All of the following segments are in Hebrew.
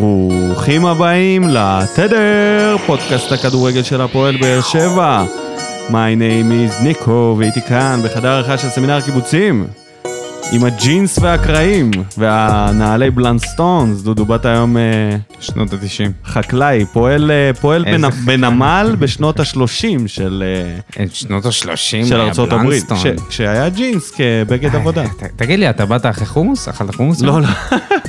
ברוכים הבאים לתדר, פודקאסט הכדורגל של הפועל באר שבע. My name is ניקו, והייתי כאן בחדר הערכה של סמינר הקיבוצים. עם הג'ינס והקרעים, והנעלי בלנסטונס, דודו באת היום אה, שנות ה-90. חקלאי, פועל, אה, פועל בנ. בנמל בשנות ה-30 של, אה, שנות ה-30 של ארצות הברית. כש- כשהיה ג'ינס כבגד עבודה. ת- תגיד לי, אתה באת אחרי חומוס? אכלת חומוס? לא, לא,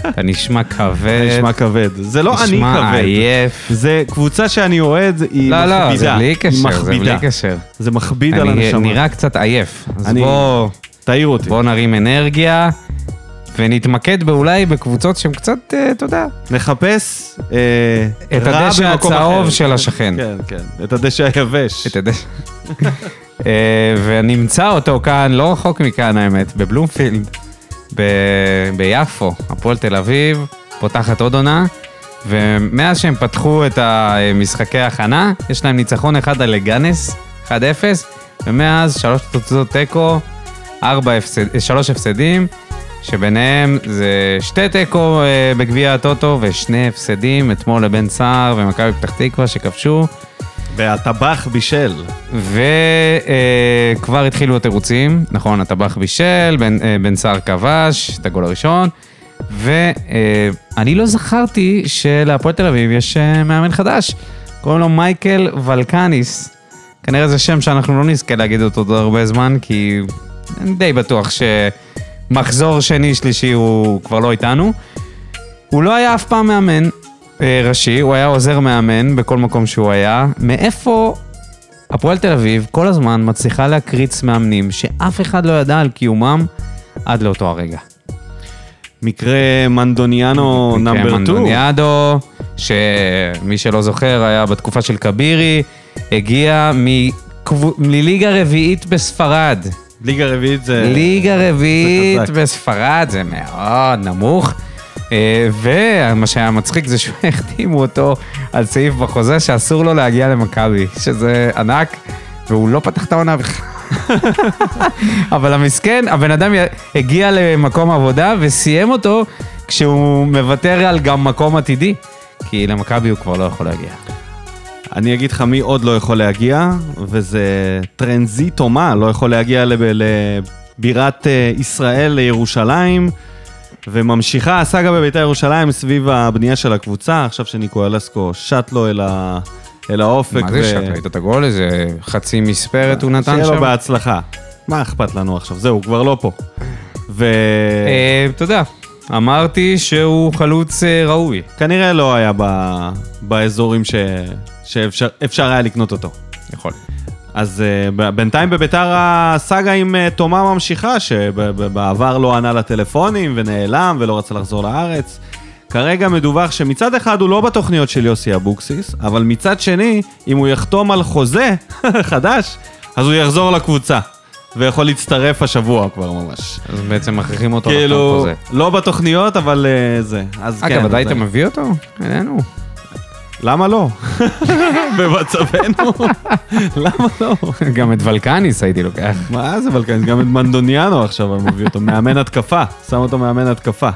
אתה נשמע כבד. נשמע כבד. זה לא אני נשמע כבד. עייף. זה קבוצה שאני אוהד, היא לא, מכבידה. לא, זה בלי קשר, זה. בלי קשר. זה מכביד על אני הנשמה. נראה קצת עייף. אז אני- בוא תעיר אותי. בוא נרים אנרגיה, ונתמקד באולי בקבוצות שהן קצת, אה, אתה יודע, נחפש אה, את רע הדשא במקום הצהוב אחר. של השכן. כן, כן, את הדשא היבש. את הדשא. אה, ונמצא אותו כאן, לא רחוק מכאן האמת, בבלומפילד, ב- ביפו, הפועל תל אביב, פותחת עוד עונה, ומאז שהם פתחו את המשחקי ההכנה, יש להם ניצחון אחד על לגאנס, 1-0, ומאז שלוש תוצאות תיקו, הפסד, שלוש הפסדים, שביניהם זה שתי תיקו אה, בגביע הטוטו ושני הפסדים אתמול לבן סער ומכבי פתח תקווה שכבשו. והטבח בישל. וכבר התחילו התירוצים, נכון, הטבח בישל, בן, אה, בן סער כבש את הגול הראשון, ואני לא זכרתי שלהפועל תל אביב יש אה, מאמן חדש, קוראים לו מייקל ולקניס. כנראה זה שם שאנחנו לא נזכה להגיד אותו עוד הרבה זמן, כי אני די בטוח שמחזור שני-שלישי הוא כבר לא איתנו. הוא לא היה אף פעם מאמן אה, ראשי, הוא היה עוזר מאמן בכל מקום שהוא היה. מאיפה הפועל תל אביב כל הזמן מצליחה להקריץ מאמנים שאף אחד לא ידע על קיומם עד לאותו הרגע. מקרה מנדוניאנו מקרה נאמבר 2. מנדוניאדו, שמי שלא זוכר היה בתקופה של כבירי, הגיע מליגה רביעית בספרד. ליגה רביעית זה... ליגה רביעית. בספרד זה מאוד נמוך. אה, ומה שהיה מצחיק זה שהחתימו אותו על סעיף בחוזה שאסור לו להגיע למכבי, שזה ענק, והוא לא פתח את העונה בכלל. אבל המסכן, הבן אדם הגיע למקום עבודה וסיים אותו כשהוא מוותר על גם מקום עתידי, כי למכבי הוא כבר לא יכול להגיע. אני אגיד לך מי עוד לא יכול להגיע, וזה טרנזיטומה, לא יכול להגיע לב, לבירת אה, ישראל, לירושלים, וממשיכה הסאגה בבית"ר ירושלים סביב הבנייה של הקבוצה, עכשיו שניקו אלסקו שט לו אל, ה, אל האופק. מה זה שאת ראית את הגול? איזה חצי מספרת הוא נתן שיהיה שם? לו בהצלחה. מה אכפת לנו עכשיו? זהו, הוא כבר לא פה. אה, אתה יודע, אמרתי שהוא חלוץ אה, ראוי. לא היה ב, באזורים ש, שאפשר אפשר היה לקנות אותו. יכול. אז ב- בינתיים בביתר הסאגה עם uh, תומה ממשיכה, שבעבר לא ענה לטלפונים ונעלם ולא רצה לחזור לארץ. כרגע מדווח שמצד אחד הוא לא בתוכניות של יוסי אבוקסיס, אבל מצד שני, אם הוא יחתום על חוזה חדש, אז הוא יחזור לקבוצה. ויכול להצטרף השבוע כבר ממש. אז בעצם מכריחים אותו לחתום כאילו, חוזה. לא בתוכניות, אבל uh, זה. אז כן. אגב, אתה היית זה- מביא אותו? אלינו. למה לא? במצבנו? למה לא? גם את ולקניס הייתי לוקח. מה זה בלקניס? גם את מנדוניאנו עכשיו אני מביא אותו, מאמן התקפה, שם אותו מאמן התקפה.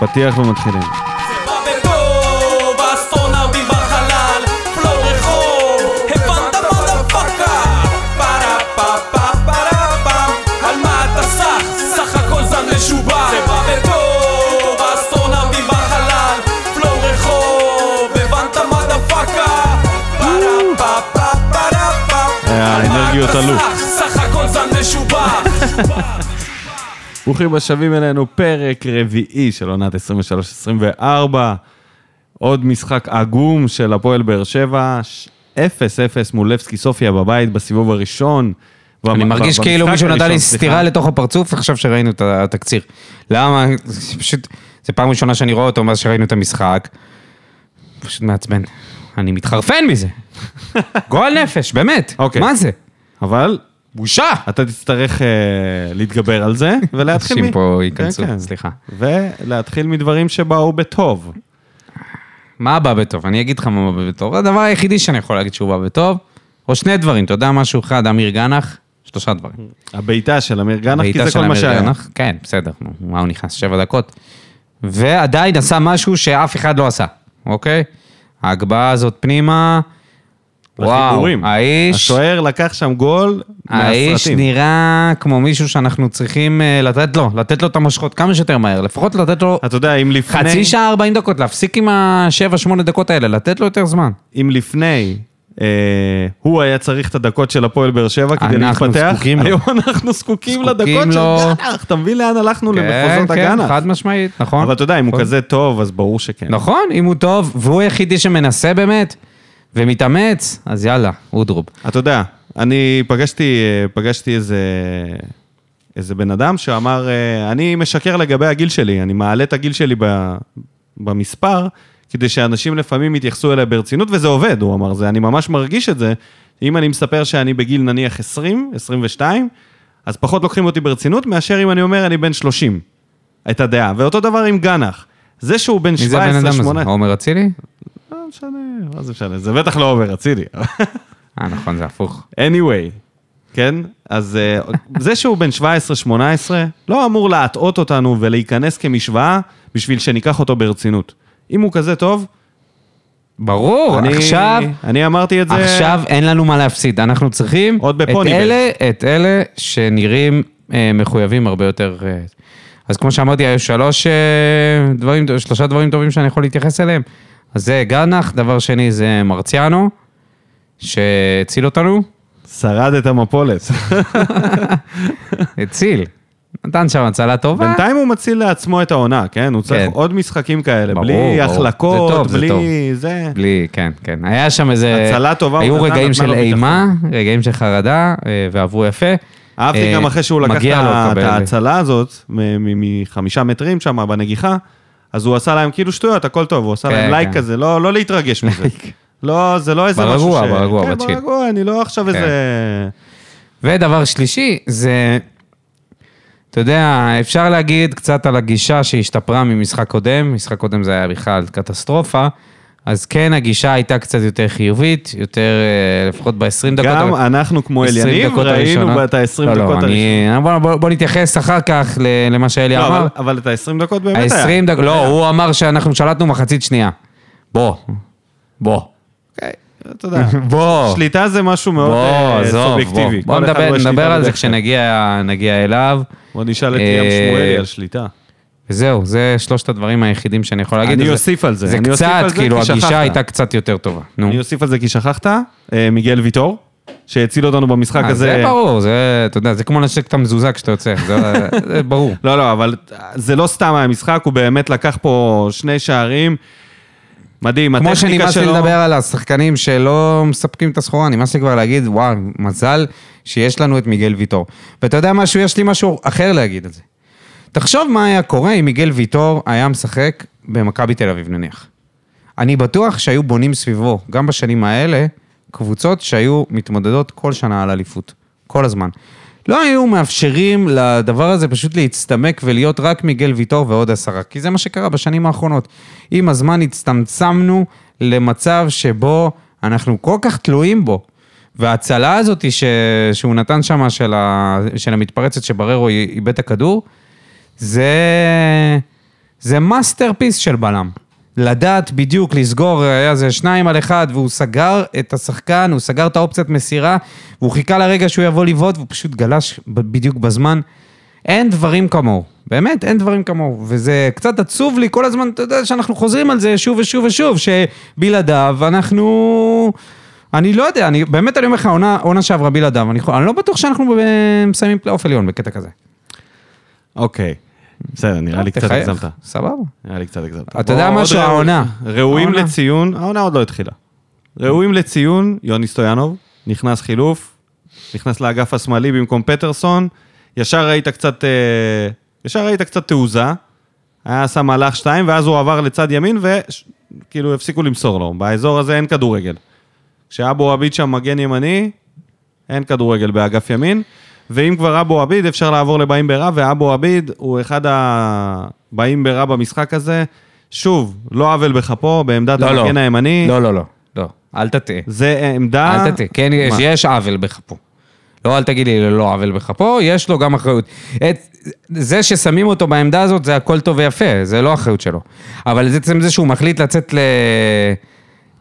פתיח ומתחילים. עלו. סח? סך הכל זן משובח. ברוכים השבים אלינו, פרק רביעי של עונת 23-24. עוד משחק עגום של הפועל באר שבע, ש- 0-0 מול לבסקי סופיה בבית בסיבוב הראשון. אני מרגיש כאילו מישהו נתן לי. סטירה לתוך הפרצוף עכשיו שראינו את התקציר. למה? זה פשוט, זה פעם ראשונה שאני רואה אותו מאז שראינו את המשחק. פשוט מעצבן. אני מתחרפן מזה. גועל נפש, באמת. אוקיי. מה זה? אבל בושה. אתה תצטרך אה, להתגבר על זה, ולהתחיל... אנשים מ- פה כן, ייכנסו, כן. סליחה. ולהתחיל מדברים שבאו בטוב. מה בא בטוב? אני אגיד לך מה בא בטוב. הדבר היחידי שאני יכול להגיד שהוא בא בטוב, או שני דברים, אתה יודע משהו אחד, אמיר גנח, שלושה דברים. הבעיטה של אמיר גנח, כי זה כל מה שהיה. גנח, כן, בסדר, מה הוא נכנס? שבע דקות. ועדיין עשה משהו שאף אחד לא עשה, אוקיי? ההגבהה הזאת פנימה, וואו. האיש, השוער לקח שם גול האיש מהסרטים. נראה כמו מישהו שאנחנו צריכים אה, לתת לו, לתת לו את המושכות כמה שיותר מהר, לפחות לתת לו אתה יודע, אם לפני... חצי שעה 40 דקות, להפסיק עם ה-7-8 דקות האלה, לתת לו יותר זמן. אם לפני אה, הוא היה צריך את הדקות של הפועל באר שבע כדי אנחנו להתפתח, זקוקים לו. היום אנחנו זקוקים זקוקים לדקות לו. של גנח. אתה מבין לאן הלכנו? למחוזות כן, הגנח. חד משמעית, נכון. אבל אתה יודע, אם הוא נכון. כזה טוב, אז ברור שכן. נכון, אם הוא טוב, והוא היחידי שמנסה באמת, ומתאמץ, אז יאללה, אודרוב. אתה יודע, אני פגשתי, פגשתי איזה, איזה בן אדם שאמר, אה, אני משקר לגבי הגיל שלי, אני מעלה את הגיל שלי ב, במספר, כדי שאנשים לפעמים יתייחסו אליי ברצינות, וזה עובד, הוא אמר, זה, אני ממש מרגיש את זה. אם אני מספר שאני בגיל נניח 20, 22, אז פחות לוקחים אותי ברצינות, מאשר אם אני אומר אני בן 30, את הדעה. ואותו דבר עם גנח. זה שהוא בן מי זה הבן 17, אדם הזה? 18... עומר אצילי? לא משנה, מה זה משנה? זה בטח לא עובר, אצילי. אה, נכון, זה הפוך. anyway, כן? אז אה, זה שהוא בן 17-18, לא אמור להטעות אותנו ולהיכנס כמשוואה בשביל שניקח אותו ברצינות. אם הוא כזה טוב, ברור, אני, עכשיו, אני אמרתי את זה... עכשיו אין לנו מה להפסיד, אנחנו צריכים עוד את בפוני אלה, את אלה שנראים אה, מחויבים הרבה יותר. אה, אז כמו שאמרתי, היו שלוש אה, דברים, שלושה דברים טובים שאני יכול להתייחס אליהם. אז זה גנח, דבר שני זה מרציאנו, שהציל אותנו, שרד את המפולת. הציל. נתן שם הצלה טובה. בינתיים הוא מציל לעצמו את העונה, כן? הוא צריך כן. עוד משחקים כאלה, ברור, בלי ברור. החלקות, זה טוב, זה בלי טוב. זה. בלי, כן, כן. היה שם איזה... הצלה טובה, היו נתן, רגעים נתנה של. אימה, רגעים של חרדה, אה, ועברו יפה. אהבתי אה, גם אחרי שהוא לקח את ההצלה הזאת מחמישה מטרים שם בנגיחה, אז הוא עשה להם כאילו שטויות, הכל טוב, הוא עשה כן, להם לייק כן. כזה, לא לא להתרגש מזה. לא, זה לא איזה משהו ש... ברגוע, ברגוע, כן, בצ'יל. ברגוע, אני לא עכשיו איזה... ודבר שלישי, זה, אתה יודע, אפשר להגיד קצת על הגישה שהשתפרה ממשחק קודם, משחק קודם זה היה בכלל קטסטרופה, אז כן, הגישה הייתה קצת יותר חיובית, יותר, אה, לפחות ב-20 דקות. גם אנחנו כמו 20 אליניב דקות ראינו. את ה-20 לא, דקות לא, הראשונות. אני- בוא, בוא, בוא נתייחס אחר כך למה שאלי לא, אמר. אבל- אבל את ה-20 דקות באמת היה. ה-20 דקות, לא, הוא אמר שאנחנו שלטנו מחצית שנייה. בוא, בוא, אוקיי, אתה יודע, בוא. שליטה זה משהו מאוד בוא, אה, בוא. סובייקטיבי. בוא נדבר, על זה. כשנגיע נגיע אליו. בוא נשאל את אה, ים שמואלי על שליטה. וזהו, זה שלושת הדברים היחידים שאני יכול להגיד. אני אוסיף על זה, זה קצת, כאילו, הגישה. הייתה קצת יותר טובה. אני אוסיף על זה כי שכחת, אה, מיגל ויטור, שהציל אותנו במשחק אה, הזה. זה ברור, זה, אתה יודע, זה כמו לנשק את המזוזה כשאתה יוצא, זה זה ברור. לא, לא, אבל זה לא סתם היה משחק, הוא באמת לקח פה שני שערים. מדהים, כמו הטכניקה שנמאס לי שלו... לדבר על השחקנים שלא מספקים את הסחורה, נמאס לי כבר להגיד, וואו, מזל שיש לנו את מיגל ויטור. ואתה יודע משהו, יש לי משהו אחר להגיד על זה. תחשוב מה היה קורה אם מיגל ויטור היה משחק במכבי תל אביב נניח. אני בטוח שהיו בונים סביבו, גם בשנים האלה, קבוצות שהיו מתמודדות כל שנה על אליפות. כל הזמן. לא היו מאפשרים לדבר הזה פשוט להצטמק ולהיות רק מיגל ויטור ועוד עשרה, כי זה מה שקרה בשנים האחרונות. עם הזמן הצטמצמנו למצב שבו אנחנו כל כך תלויים בו. וההצלה הזאת ש... שהוא נתן שם של, ה... של המתפרצת שבררו איבד את הכדור, זה, זה masterpiece של בלם. לדעת בדיוק לסגור, היה זה שניים על אחד, והוא סגר את השחקן, הוא סגר את האופציית מסירה, והוא חיכה לרגע שהוא יבוא לבעוט, והוא פשוט גלש בדיוק בזמן. אין דברים כמוהו, באמת, אין דברים כמוהו. וזה קצת עצוב לי כל הזמן, אתה יודע, שאנחנו חוזרים על זה שוב ושוב ושוב, שבלעדיו אנחנו... אני לא יודע, אני, באמת אני אומר לך, עונה, עונה שעברה בלעדיו, אני, אני לא בטוח שאנחנו מסיימים פלייאוף עליון בקטע כזה. אוקיי, בסדר, נראה לי קצת תחייך, הגזמת. סבבה. נראה לי קצת הגזמת. אתה יודע משהו, העונה. ראויים. לציון, העונה עוד לא התחילה. ראויים לציון, יוני סטויאנוב, נכנס חילוף, נכנס לאגף השמאלי במקום פטרסון, ישר ראית קצת, אה, ישר ראית קצת תעוזה, היה עשה מהלך שתיים, ואז הוא עבר לצד ימין, וכאילו הפסיקו למסור לו. באזור הזה אין כדורגל. כשאבו עביד שם מגן ימני, אין כדורגל באגף ימין. ואם כבר אבו עביד, אפשר לעבור לבאים ברע, ואבו עביד הוא אחד הבאים ברע במשחק הזה. שוב, לא עוול בכפו, בעמדת לא, לא. המגן הימני. לא, לא, לא, לא, אל תטעה. זה עמדה... אל תטעה, כן, יש? יש עוול בכפו. לא, אל תגיד לי לא עוול בכפו, יש לו גם אחריות. את, זה ששמים אותו בעמדה הזאת, זה הכל טוב ויפה, זה לא אחריות שלו. אבל זה עצם זה שהוא מחליט לצאת ל...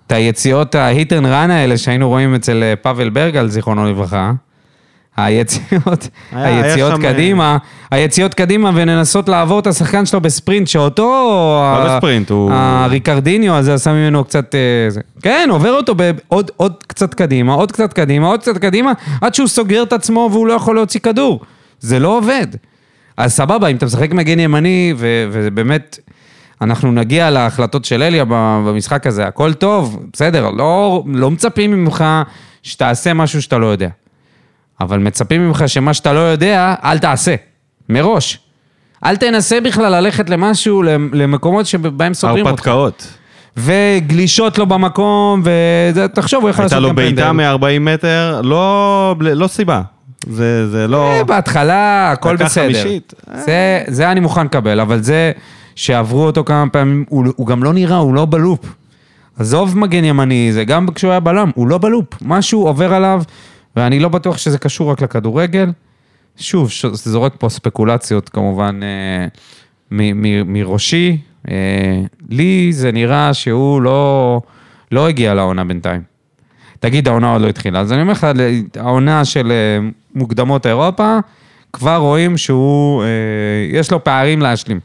את היציאות ה hit and run האלה שהיינו רואים אצל אה, פאבל ברגל, זיכרונו לברכה. היציאות, היה- היה היציאות שם, אה, קדימה, היציאות קדימה ולנסות לעבור את השחקן שלו בספרינט, שאותו... לא ה- בספרינט, הוא- הריקרדיניו הזה עשה ממנו קצת... אה, זה. כן, עובר אותו בעוד עוד קצת קדימה, עוד קצת קדימה, עוד קצת קדימה, עד שהוא סוגר את עצמו והוא לא יכול להוציא כדור. זה לא עובד. אז סבבה, אם אתה משחק מגן ימני, ו- ובאמת, אנחנו נגיע להחלטות של אליה במשחק הזה, הכל טוב, בסדר, לא, לא מצפים ממך שתעשה משהו שאתה לא יודע. אבל מצפים ממך שמה שאתה לא יודע, אל תעשה. מראש. אל תנסה בכלל ללכת למשהו, למ- למקומות שבהם סוגרים אותך. הרפתקאות. וגלישות לא במקום, ותחשוב, הוא יכול הייתה לעשות לו גם בעיטה פנדל. מ-40 מטר, לא לא סיבה. זה זה לא... אה, בהתחלה, הכל בסדר. חמישית. זה, זה אני מוכן לקבל, אבל זה שעברו אותו כמה פעמים, הוא, הוא גם לא נראה, הוא לא בלופ. עזוב מגן ימני, זה גם כשהוא היה בלם, הוא לא בלופ. משהו עובר עליו, ואני לא בטוח שזה קשור רק לכדורגל. שוב, ש- זה זורק פה ספקולציות כמובן אה, מ- מ- מראשי. אה, לי זה נראה שהוא לא, לא הגיע לעונה בינתיים. תגיד, העונה עוד לא התחילה. אז אני אומר לך, העונה של אה, מוקדמות אירופה, כבר רואים שהוא, אה, יש לו פערים להשלים.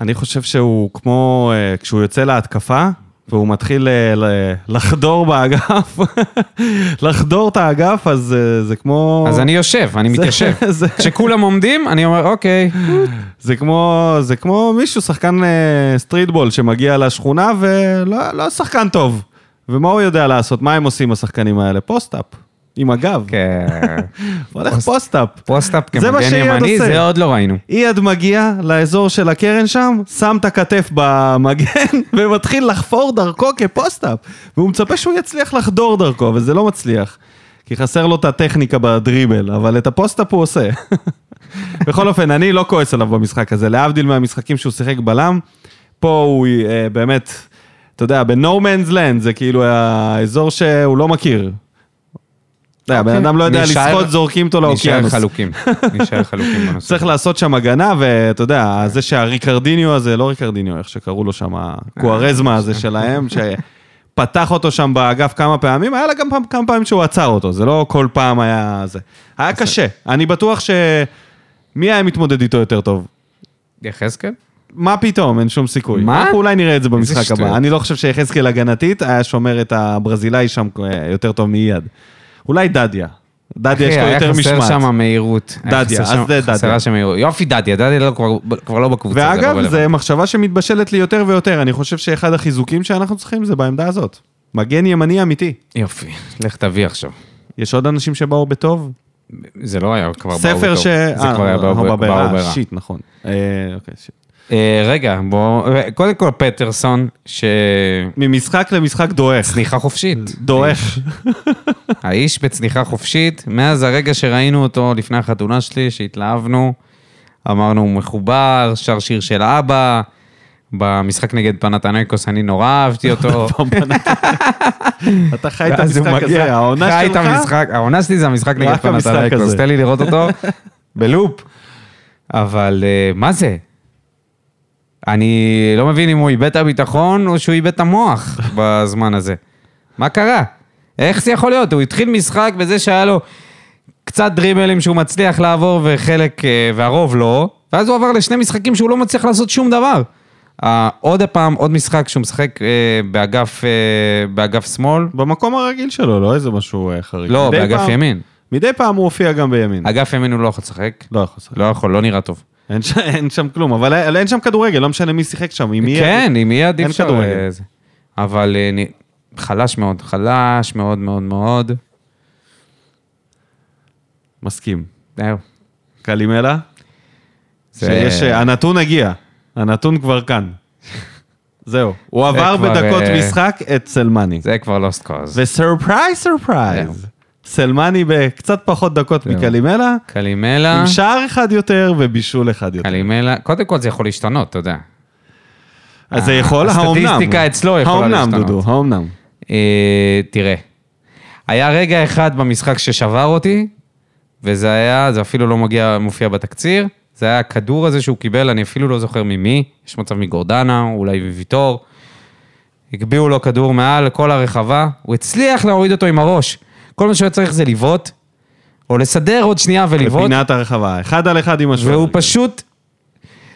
אני חושב שהוא כמו, אה, כשהוא יוצא להתקפה, והוא מתחיל אה, לחדור באגף, לחדור את האגף, אז אה, זה כמו... אז אני יושב, אני מתיישב. כשכולם עומדים, אני אומר, אוקיי, זה כמו, זה כמו מישהו, שחקן אה, סטריטבול שמגיע לשכונה ולא לא שחקן טוב. ומה הוא יודע לעשות? מה הם עושים השחקנים האלה? post-up. עם הגב. כן. הוא הולך post-up. post-up זה כמגן ימני. זה עוד לא ראינו. אייד מגיע לאזור של הקרן שם, שם את הכתף במגן ומתחיל לחפור דרכו כ post-up. והוא מצפה שהוא יצליח לחדור דרכו, וזה לא מצליח. כי חסר לו את הטכניקה בדריבל, אבל את ה post-up הוא עושה. בכל אופן, אני לא כועס עליו במשחק הזה, להבדיל מהמשחקים שהוא שיחק בלם, פה הוא אה, באמת, אתה יודע, ב-No Man's Land זה כאילו האזור שהוא לא מכיר. אתה יודע, הבן אדם לא יודע אוקיי. נשאר- לשחות, זורקים אותו נשאר לאוקיינוס. חלוקים. נשאר חלוקים בנושא. צריך לעשות שם הגנה, ואתה יודע, זה שהריקרדיניו הזה, לא ריקרדיניו, איך שקראו לו שם, הקוארזמה הזה שלהם, שפתח אותו שם באגף כמה פעמים, היה לה גם פעם, כמה פעמים שהוא עצר אותו, זה לא כל פעם היה זה. היה קשה, אני בטוח ש... מי היה מתמודד איתו יותר טוב? יחזקאל? מה פתאום, אין שום סיכוי. מה? אנחנו אולי נראה את זה במשחק. הבא. אני לא חושב שיחזקאל הגנתית היה שומר את הברזילאי שם אה, יותר טוב מאייד. אולי דדיה. דדיה יש לו יותר אחי, היה משמעת. חסר שם מהירות. דדיה, אז זה דדיה. חסרה שם מהירות. יופי דדיה, דדיה לא- כבר- כבר לא בקבוצה. ואגב. זו מחשבה שמתבשלת לי יותר ויותר. אני חושב שאחד החיזוקים שאנחנו צריכים זה בעמדה הזאת. מגן ימני אמיתי. יופי, לך תביא עכשיו. יש עוד אנשים שבאו בטוב? זה לא היה כבר באו ספר בטוב. ש... זה כבר היה באו. ברע. שיט, נכון. אה, אוקיי, שיט. אה, רגע, בוא... קודם כל פטרסון, ממשחק למשחק דועך. שצניחה חופשית. דועך. האיש בצניחה חופשית, מאז הרגע שראינו אותו לפני החתונה שלי, שהתלהבנו, אמרנו, הוא מחובר, שר שיר של אבא, במשחק נגד פנתנקוס אני נורא אהבתי אותו. אתה חי את המשחק הזה, העונה חי את שלך? המשחק, העונה שלי זה המשחק נגד פנתנקוס. תן לי לראות אותו בלופ. אבל אה, מה זה? אני לא מבין אם הוא איבד את הביטחון או שהוא איבד את המוח בזמן הזה. מה קרה? איך זה יכול להיות? הוא התחיל משחק בזה שהיה לו קצת דריבלים שהוא מצליח לעבור וחלק, אה, והרוב לא, ואז הוא עבר לשני משחקים שהוא לא מצליח לעשות שום דבר. אה, עוד הפעם, עוד משחק שהוא משחק אה, באגף, באגף שמאל, במקום הרגיל שלו, לא איזה משהו חריג. לא, באגף פעם- ימין. מדי פעם הוא הופיע גם בימין. אגף ימין הוא לא יכול לשחק. לא יכול לשחק. לא יכול, לא נראה טוב. אין ש- אין שם כלום, אבל אין אין שם כדורגל, לא משנה מי שיחק שם, עם מי... כן, עם מי עדיף. כדורגל. אה. אבל אה, אני- חלש מאוד, חלש מאוד מאוד מאוד. מסכים. זהו. קלימלה? זה- שיש, אה, הנתון הגיע, הנתון כבר כאן. זהו, הוא עבר כבר, בדקות אה, משחק את סלמני. זה כבר lost cause. ו surprise surprise, סלמני בקצת פחות דקות. מקלימלה, קלימלה, עם שער אחד יותר ובישול אחד יותר. קלימלה, קודם כל זה יכול להשתנות, אתה יודע. אז זה יכול, האומנם. הסטטיסטיקה אצלו יכולה האומנם, להשתנות. דודו, האומנם. אה, תראה, היה רגע אחד במשחק ששבר אותי, וזה היה, זה אפילו לא מגיע, מופיע בתקציר, זה היה הכדור הזה שהוא קיבל, אני אפילו לא זוכר ממי, יש מצב מגורדנה, אולי מוויטור. הגביאו לו כדור מעל כל הרחבה, הוא הצליח להוריד אותו עם הראש. כל מה שהוא היה צריך זה לבעוט, או לסדר עוד שנייה ולבעוט, בפינת הרחבה, אחד על אחד עם השוער. והוא פשוט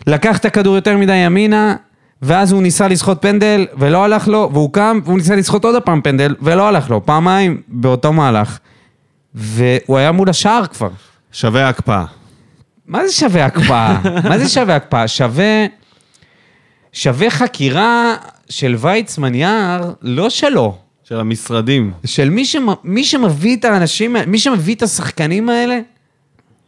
לקח את הכדור יותר מדי ימינה, ואז הוא ניסה לסחוט פנדל, ולא הלך לו, והוא קם, והוא ניסה לסחוט עוד פעם פנדל, ולא הלך לו, פעמיים באותו מהלך. והוא היה מול השער כבר. שווה הקפאה. מה זה שווה הקפאה? מה זה שווה הקפאה? שווה... שווה חקירה של ויצמן יער, לא שלו. של המשרדים. של מי, שמ, מי שמביא את האנשים, מי שמביא את השחקנים האלה,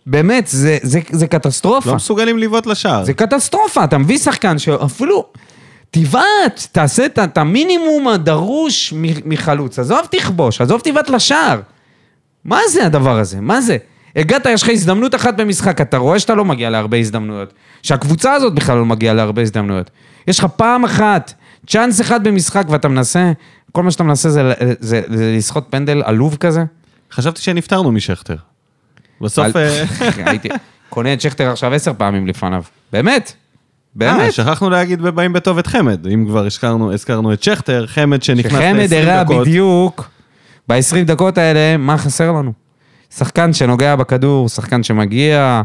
באמת, זה, זה, זה קטסטרופה. לא מסוגלים לבעוט לשער. זה קטסטרופה, אתה מביא שחקן שאפילו... תבעט, תעשה את את המינימום הדרוש מחלוץ. עזוב תכבוש, עזוב תבעט לשער. מה זה הדבר הזה? מה זה? הגעת, יש לך הזדמנות אחת במשחק, אתה רואה שאתה לא מגיע להרבה הזדמנויות. שהקבוצה הזאת בכלל לא מגיעה להרבה הזדמנויות. יש לך פעם אחת, צ'אנס אחד במשחק ואתה מנסה, כל מה שאתה מנסה זה, זה, זה לסחוט פנדל עלוב כזה. חשבתי שנפטרנו משכטר. בסוף... על- אה, הייתי קונה את שכטר עכשיו עשר פעמים לפניו. באמת. אה, באמת. שכחנו להגיד בבאים בטוב את חמד. אם כבר הזכרנו, הזכרנו את שכטר, חמד שנכנס שחמד ל-20 הראה דקות. בדיוק ב-20 דקות האלה מה חסר לנו. שחקן שנוגע בכדור, שחקן שמגיע,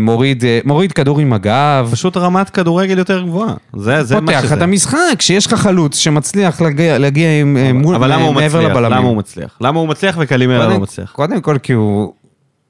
מוריד, אה, מוריד כדור עם הגב, פשוט רמת כדורגל יותר גבוהה. זה, זה מה פותח שזה. את המשחק, שיש לך חלוץ שמצליח להגיע, להגיע עם, אה, מול, אבל למה הוא מעבר מצליח? לבלמים. למה הוא מצליח? למה הוא מצליח וקלימרה קודם- לא מצליח? קודם כל כי הוא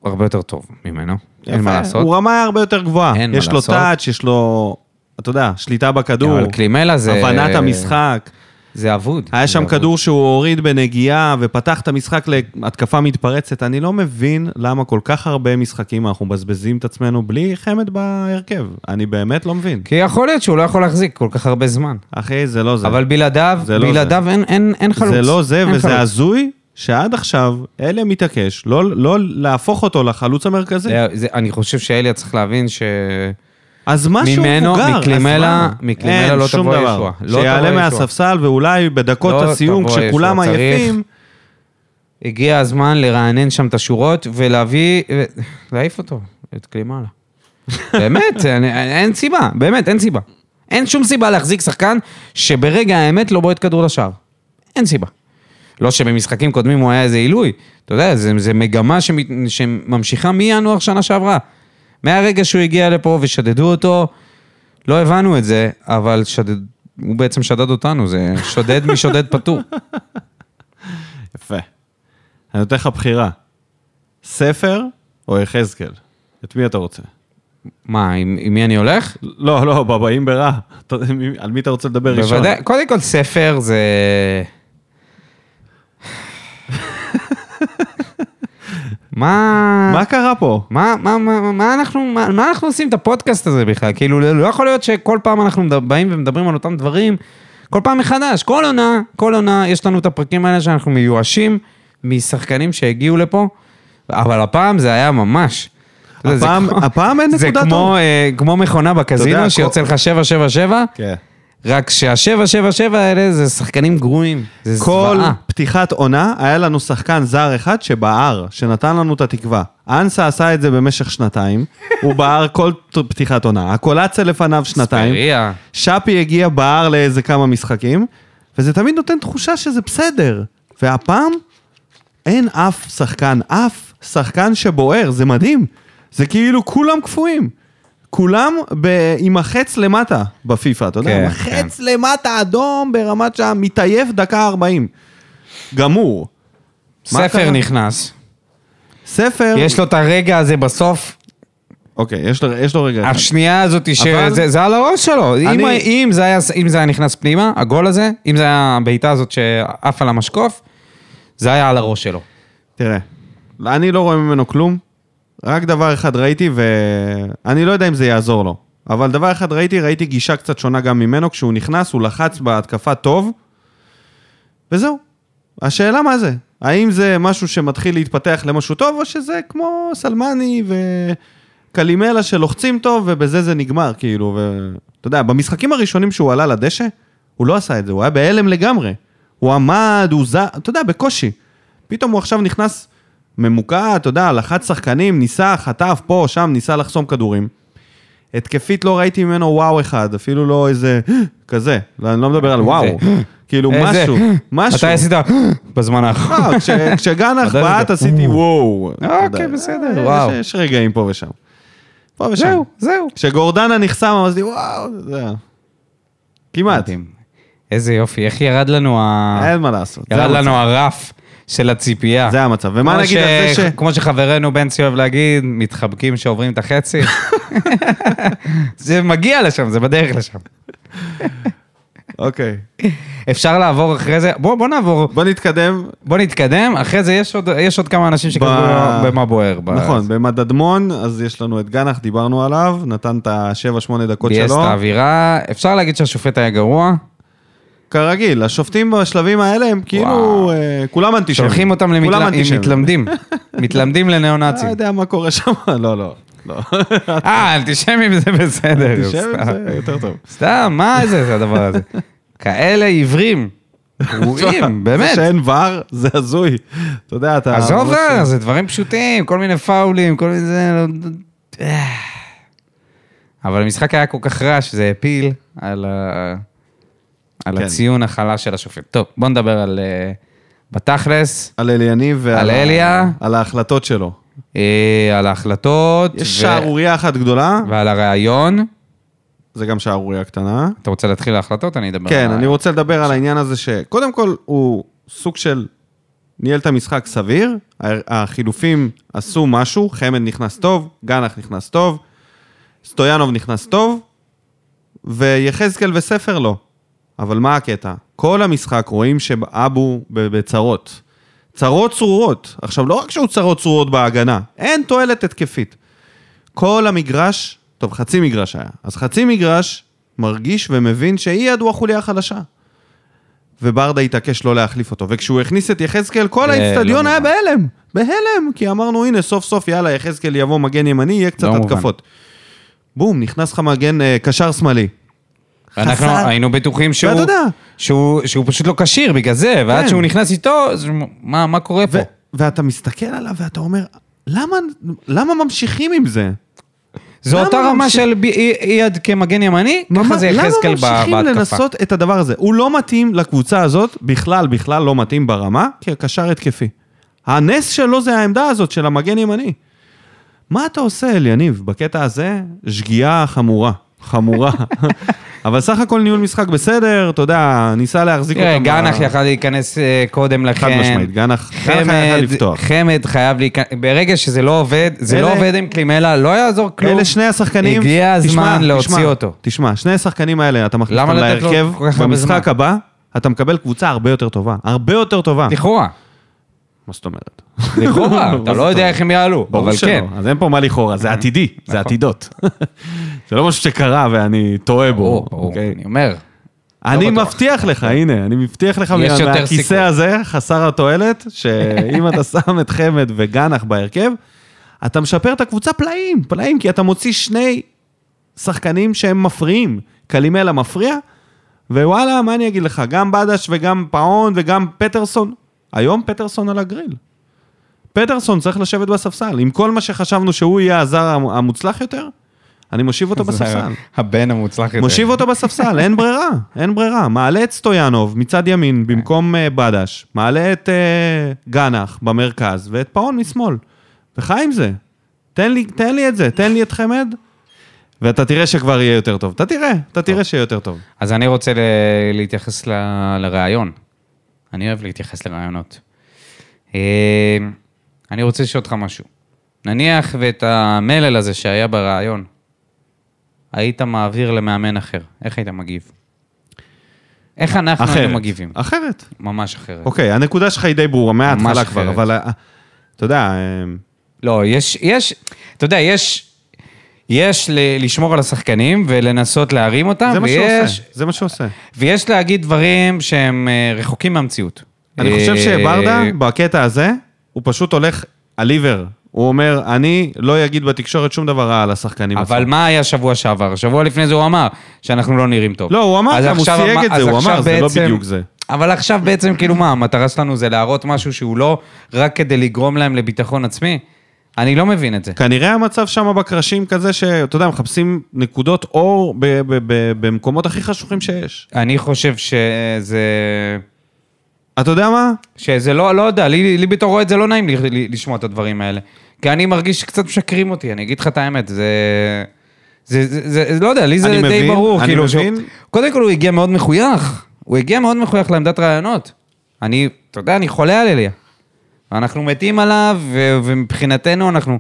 הרבה יותר טוב ממנו, אין מה יפה, לעשות. הוא רמה הרבה יותר גבוהה. אין מה יש לו לעשות. טאץ', יש לו, אתה יודע, שליטה בכדור, אבל קלימלה זה... הבנת המשחק. זה אבוד. היה זה שם. כדור שהוא הוריד בנגיעה ופתח את המשחק להתקפה מתפרצת. אני לא מבין למה כל כך הרבה משחקים אנחנו מבזבזים את עצמנו בלי חמד בהרכב. אני באמת לא מבין. כי יכול להיות שהוא לא יכול להחזיק כל כך הרבה זמן. אחי, זה לא זה. אבל בלעדיו, זה לא בלעדיו אין, אין, אין חלוץ. זה לא זה, וזה. הזוי שעד עכשיו אלה מתעקש לא, לא להפוך אותו לחלוץ המרכזי. זה, זה, אני חושב שאליה צריך להבין ש... אז משהו ממנו, מבוגר, מקלימלה- אז מה? מקלימלה לא תבוא. ישועה. לא שיעלה מהספסל ואולי בדקות לא הסיום, כשכולם. צריך- עייפים, הגיע הזמן לרענן שם את השורות ולהביא, להעיף אותו, את קלימלה. באמת, אני, אין סיבה, באמת, אין סיבה. אין שום סיבה להחזיק שחקן שברגע האמת לא בועט כדור לשער. אין סיבה. לא שבמשחקים קודמים הוא היה איזה עילוי. אתה יודע, זה, זה מגמה שמת, שממשיכה מינואר שנה שעברה. מהרגע שהוא הגיע לפה ושדדו אותו, לא הבנו את זה, אבל שדד, הוא בעצם שדד אותנו, זה שודד משודד פטור. יפה. אני נותן לך בחירה. ספר או יחזקאל? את מי אתה רוצה? מה, עם, עם מי אני הולך? לא, לא, בבאים ברע. על מי אתה רוצה לדבר ראשון? בוודאי, קודם כל ספר זה... מה... מה קרה פה? מה, מה, מה, מה, אנחנו, מה, מה אנחנו עושים את הפודקאסט הזה בכלל? כאילו, לא יכול להיות שכל פעם אנחנו באים ומדברים על אותם דברים, כל פעם מחדש. כל עונה, כל עונה, יש לנו את הפרקים האלה שאנחנו מיואשים משחקנים שהגיעו לפה, אבל הפעם זה היה ממש. יודע, זה הפעם- הפעם אין זה נקודת כמו, אור. אה, כמו מכונה בקזינו, שיוצא לך 777, כן. רק שה-777 האלה זה שחקנים גרועים. זה כל זוועה. פתיחת עונה, היה לנו שחקן זר אחד שבער, שנתן לנו את התקווה. אנסה עשה את זה במשך שנתיים, הוא בער כל פתיחת עונה. הקולציה לפניו שנתיים. ספריה. שפי הגיע בער לאיזה כמה משחקים, וזה תמיד נותן תחושה שזה בסדר. והפעם, אין אף שחקן, אף שחקן שבוער, זה מדהים. זה כאילו כולם קפואים. כולם ב- עם החץ למטה בפיפא, אתה יודע? כן, עם החץ למטה אדום ברמת שם, מתעייף דקה 40. גמור. מה ספר קרה? נכנס. ספר... יש לו את הרגע הזה בסוף, אוקיי, יש לו, יש לו רגע. השנייה הזאת אבל- שזה זה על הראש שלו. אם, אני- אם, זה היה, אם זה היה נכנס פנימה, הגול הזה, אם זה היה הבעיטה הזאת שעף על המשקוף, זה היה על הראש שלו. תראה, אני לא רואה ממנו כלום, רק דבר אחד ראיתי, ואני לא יודע אם זה יעזור לו, אבל דבר אחד ראיתי, ראיתי גישה קצת שונה גם ממנו, כשהוא נכנס, הוא לחץ בהתקפה טוב, וזהו. השאלה מה זה? האם זה משהו שמתחיל להתפתח למשהו טוב, או שזה כמו סלמני וקלימלה שלוחצים טוב, ובזה זה נגמר, כאילו, ואתה יודע, במשחקים הראשונים שהוא עלה לדשא, הוא לא עשה את זה, הוא היה בהלם לגמרי. הוא עמד, הוא זר, אתה יודע, בקושי. פתאום הוא עכשיו נכנס ממוקד, אתה יודע, לחץ שחקנים, ניסה, חטף פה, שם, ניסה לחסום כדורים. התקפית לא ראיתי ממנו וואו אחד, אפילו לא איזה כזה, אני לא מדבר על וואו, כאילו משהו, משהו. מתי עשית בזמן האחרון? כש- כשגנח בעט עשית? עשיתי וואו. אתה. אוקיי, בסדר, וואו. יש רגעים פה ושם. פה ושם. זהו, זהו. כשגורדנה נחסם, אמרתי וואו, זה... כמעט. איזה יופי, איך ירד לנו ה... אין מה לעשות. ירד. לנו הרף של הציפייה. זה המצב. ומה נגיד על זה ש... כמו שחברנו בנצי אוהב להגיד, מתחבקים שעוברים את החצי. זה מגיע לשם, זה בדרך לשם. אוקיי. אפשר לעבור אחרי זה, בוא, בוא נעבור, בוא נתקדם. בוא נתקדם, אחרי זה יש עוד, יש עוד כמה אנשים שכתבו ב- במה בוער. ב- נכון, במדדמון, אז יש לנו את גנח, דיברנו עליו, נתן את ה-7-8 דקות ביאס שלו. את האווירה, אפשר להגיד שהשופט היה גרוע, כרגיל, השופטים בשלבים האלה הם כאילו. אה, כולם אנטישמים. שולחים אותם כולם למתל- עם אנטישמים. מתלמדים, מתלמדים לניאו-נאצים. יודע מה קורה שם? לא, לא. לא. אה, אנטישמים זה בסדר. אנטישמים. זה יותר טוב. סתם, מה זה הדבר הזה? כאלה עיוורים, גרועים, באמת. זה שאין ור, זה הזוי. אתה יודע, אתה... עזוב, זה דברים פשוטים, כל מיני פאולים, כל מיני זה... אה. אבל המשחק היה כל כך רע שזה הפיל על, ה... על כן. הציון החלש של השופט. טוב, בוא נדבר על... אה, בתכלס, על אליניב ועל על אליה. על ההחלטות שלו. אה, על ההחלטות. יש שערורייה אחת גדולה, ועל הרעיון. זה גם שערורייה קטנה. אתה רוצה להתחיל להחלטות? אני אדבר כן, על אני. רוצה לדבר על העניין הזה שקודם כל הוא סוג של ניהל את המשחק סביר, החילופים עשו משהו, חמד נכנס טוב, גנח נכנס טוב, סטויאנוב נכנס טוב, ויחזקאל וספר לא. אבל מה הקטע? כל המשחק רואים שאבו בצרות. צרות צרורות. עכשיו, לא רק שהוא צרות צרורות בהגנה, אין תועלת התקפית. כל המגרש, טוב, חצי מגרש היה, אז חצי מגרש מרגיש ומבין שהיא ידו החוליה החלשה. וברדה התעקש לא להחליף אותו, וכשהוא הכניס את יחזקאל, כל זה האיצטדיון לא היה מובן. בהלם, בהלם, כי אמרנו, הנה, סוף סוף, יאללה, יחזקאל יבוא מגן ימני, יהיה קצת לא מובן. התקפות. בום, נכנס לך מגן אה, קשר שמאלי. אנחנו חסר- היינו בטוחים שהוא, יודע. שהוא, שהוא פשוט לא כשיר בגלל זה, ועד כן. שהוא נכנס איתו, מה, מה קורה פה? ו- ואתה מסתכל עליו ואתה אומר, למה, למה ממשיכים עם זה? זו אותה רמה ממשיך- של ב- אייד כמגן ימני, ככה ממש- זה יחזקאל ב- למה ממשיכים בהתקפה. לנסות את הדבר הזה? הוא לא מתאים לקבוצה הזאת, בכלל, בכלל לא מתאים ברמה, כקשר התקפי. הנס שלו זה העמדה הזאת של המגן ימני. מה אתה עושה, אליניב? בקטע הזה, שגיאה חמורה. חמורה. אבל סך הכל ניהול משחק בסדר, אתה יודע, ניסה להחזיק תראה, אותם. גנח ב- יכל להיכנס אה, קודם לכן. חד משמעית, גנח גנח חמד, לפתוח. חמד חייב להיכנס, ברגע שזה לא עובד, זה לא עובד עם קלימלה, לא יעזור כלום. אלה שני השחקנים, הגיע הזמן להוציא אותו. תשמע, שני השחקנים האלה, אתה למה אותם להרכב, במשחק? הבא, אתה מקבל קבוצה הרבה יותר טובה. הרבה יותר טובה. לכאורה, מה זאת אומרת? לכאורה, אתה לא יודע? איך הם יעלו, אבל כן. אז אין פה מה לכאורה, זה עתידי, זה נכון. עתידות. זה לא משהו שקרה ואני טועה בו. ברור, אוקיי? אני אומר. אני בטוח. מבטיח לך, הנה, אני מבטיח לך מהכיסא. הזה, חסר התועלת, שאם אתה שם את חמד וגנח בהרכב, אתה משפר את הקבוצה פלאים, פלאים, כי אתה מוציא שני שחקנים שהם מפריעים. קלימלה מפריע, ווואלה, מה אני אגיד לך, גם בדש וגם פאון וגם פטרסון, היום פטרסון על הגריל. פטרסון צריך לשבת בספסל, עם כל מה שחשבנו שהוא יהיה הזר המ- המוצלח יותר, אני מושיב אותו בספסל. הבן המוצלח יותר. מושיב אותו בספסל, אין ברירה, אין ברירה. מעלה את סטויאנוב מצד ימין במקום אה, בדש, מעלה את אה, גנח במרכז ואת פאון משמאל. וחי עם זה. תן לי, תן לי את זה, תן לי את חמד, ואתה תראה שכבר יהיה יותר טוב. אתה תראה, אתה תראה שיהיה יותר טוב. אז אני רוצה להתייחס ל- לרעיון. אני אוהב להתייחס לרעיונות. אה, אני רוצה לשאול אותך משהו. נניח ואת המלל הזה שהיה ברעיון, היית מעביר למאמן אחר, איך היית מגיב? איך אנחנו אחרת. היינו מגיבים? אחרת. ממש אחרת. אוקיי, הנקודה שלך היא די ברורה מההתחלה כבר. אבל אה, אתה יודע, אה, לא, יש, יש, אתה יודע, יש, יש ל- לשמור על השחקנים ולנסות להרים אותם, זה מה שהוא ויש, עושה, זה מה שהוא עושה. ויש להגיד דברים שהם אה, רחוקים מהמציאות. אני חושב אה, שברדה, בקטע הזה, הוא פשוט הולך על עיוור. הוא אומר, אני לא אגיד בתקשורת שום דבר רע על השחקנים. אבל עצמם." מה היה שבוע שעבר? שבוע לפני זה הוא אמר שאנחנו לא נראים טוב. לא, הוא אמר אז גם, הוא עכשיו סייג אמר- את זה, אז הוא עכשיו אמר, זה לא בעצם- בדיוק זה. אבל עכשיו בעצם, כאילו מה, המטרה שלנו זה להראות משהו שהוא לא רק כדי לגרום להם לביטחון עצמי? אני לא מבין את זה. כנראה המצב שם בקרשים כזה שאתה יודע, מחפשים נקודות אור ב- ב- ב- במקומות הכי חשוכים שיש. אני חושב שזה... אתה יודע מה? שזה לא, לא יודע, לי, לי בתור אוהד זה לא נעים לי, לי, לשמוע את הדברים האלה. כי אני מרגיש שקצת משקרים אותי, אני אגיד לך את האמת, זה... זה, זה, זה, זה לא יודע, לי זה אני די מבין, ברור, אני כאילו, מבין. שהוא- קודם כל הוא הגיע מאוד מחוייך, הוא הגיע מאוד מחוייך לעמדת רעיונות. אני, אתה יודע, אני חולה על אליה. אנחנו מתים עליו, ו- ומבחינתנו אנחנו...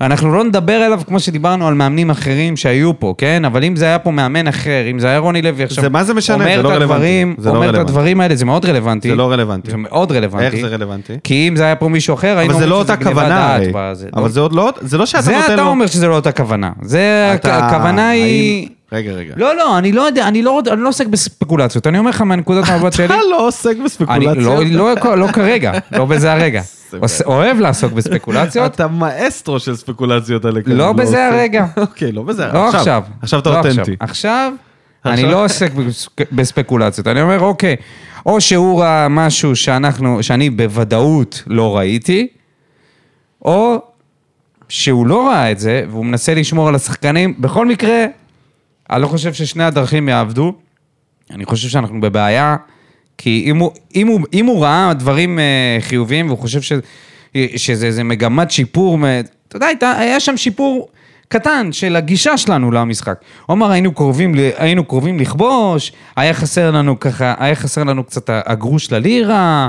אנחנו לא נדבר אליו כמו שדיברנו על מאמנים אחרים שהיו פה, כן? אבל אם זה היה פה מאמן אחר, אם זה היה רוני לוי עכשיו... זה- מה זה משנה? זה לא את רלוונטי. זה לא אומר את רלוונטי. הדברים האלה, זה מאוד רלוונטי. זה לא רלוונטי. זה מאוד רלוונטי. איך זה רלוונטי? כי אם זה היה פה מישהו אחר, היינו אבל זה לא אומרים אותה שזה גניבת כוונה דעת הרי. אבל לא? זה עוד לא, זה לא שאתה זה נותן אתה לו... אומר שזה לא אותה כוונה. זה, אתה- הכוונה היא... רגע, רגע. לא, לא, אני לא יודע, אני לא אני לא עוסק בספקולציות. אני אומר לך מהנקודת המבט שלי... אתה לא עוסק אני בספקולציות. לא, לא, לא כרגע, לא בזה הרגע. אוהב לעסוק בספקולציות, אתה מאסטרו של ספקולציות האלה. לא כאלה, בזה. הרגע. אוקיי, לא בזה. לא עכשיו. עכשיו אתה לא אותנטי. עכשיו, אני? לא עוסק בספק- בספקולציות. אני אומר, אוקיי, או שהוא ראה משהו שאנחנו, שאני בוודאות לא ראיתי, או שהוא לא ראה את זה, והוא מנסה לשמור על השחקנים. בכל מקרה, אני לא חושב ששני הדרכים יעבדו. אני חושב שאנחנו בבעיה, כי אם הוא, אם הוא, אם הוא ראה דברים אה, חיוביים והוא חושב ש, שזה איזה מגמת שיפור, אתה יודע, הייתה, היה שם שיפור קטן של הגישה שלנו למשחק. הוא אמר, היינו קרובים, היינו קרובים לכבוש, היה חסר לנו ככה, היה חסר לנו קצת הגרוש ללירה,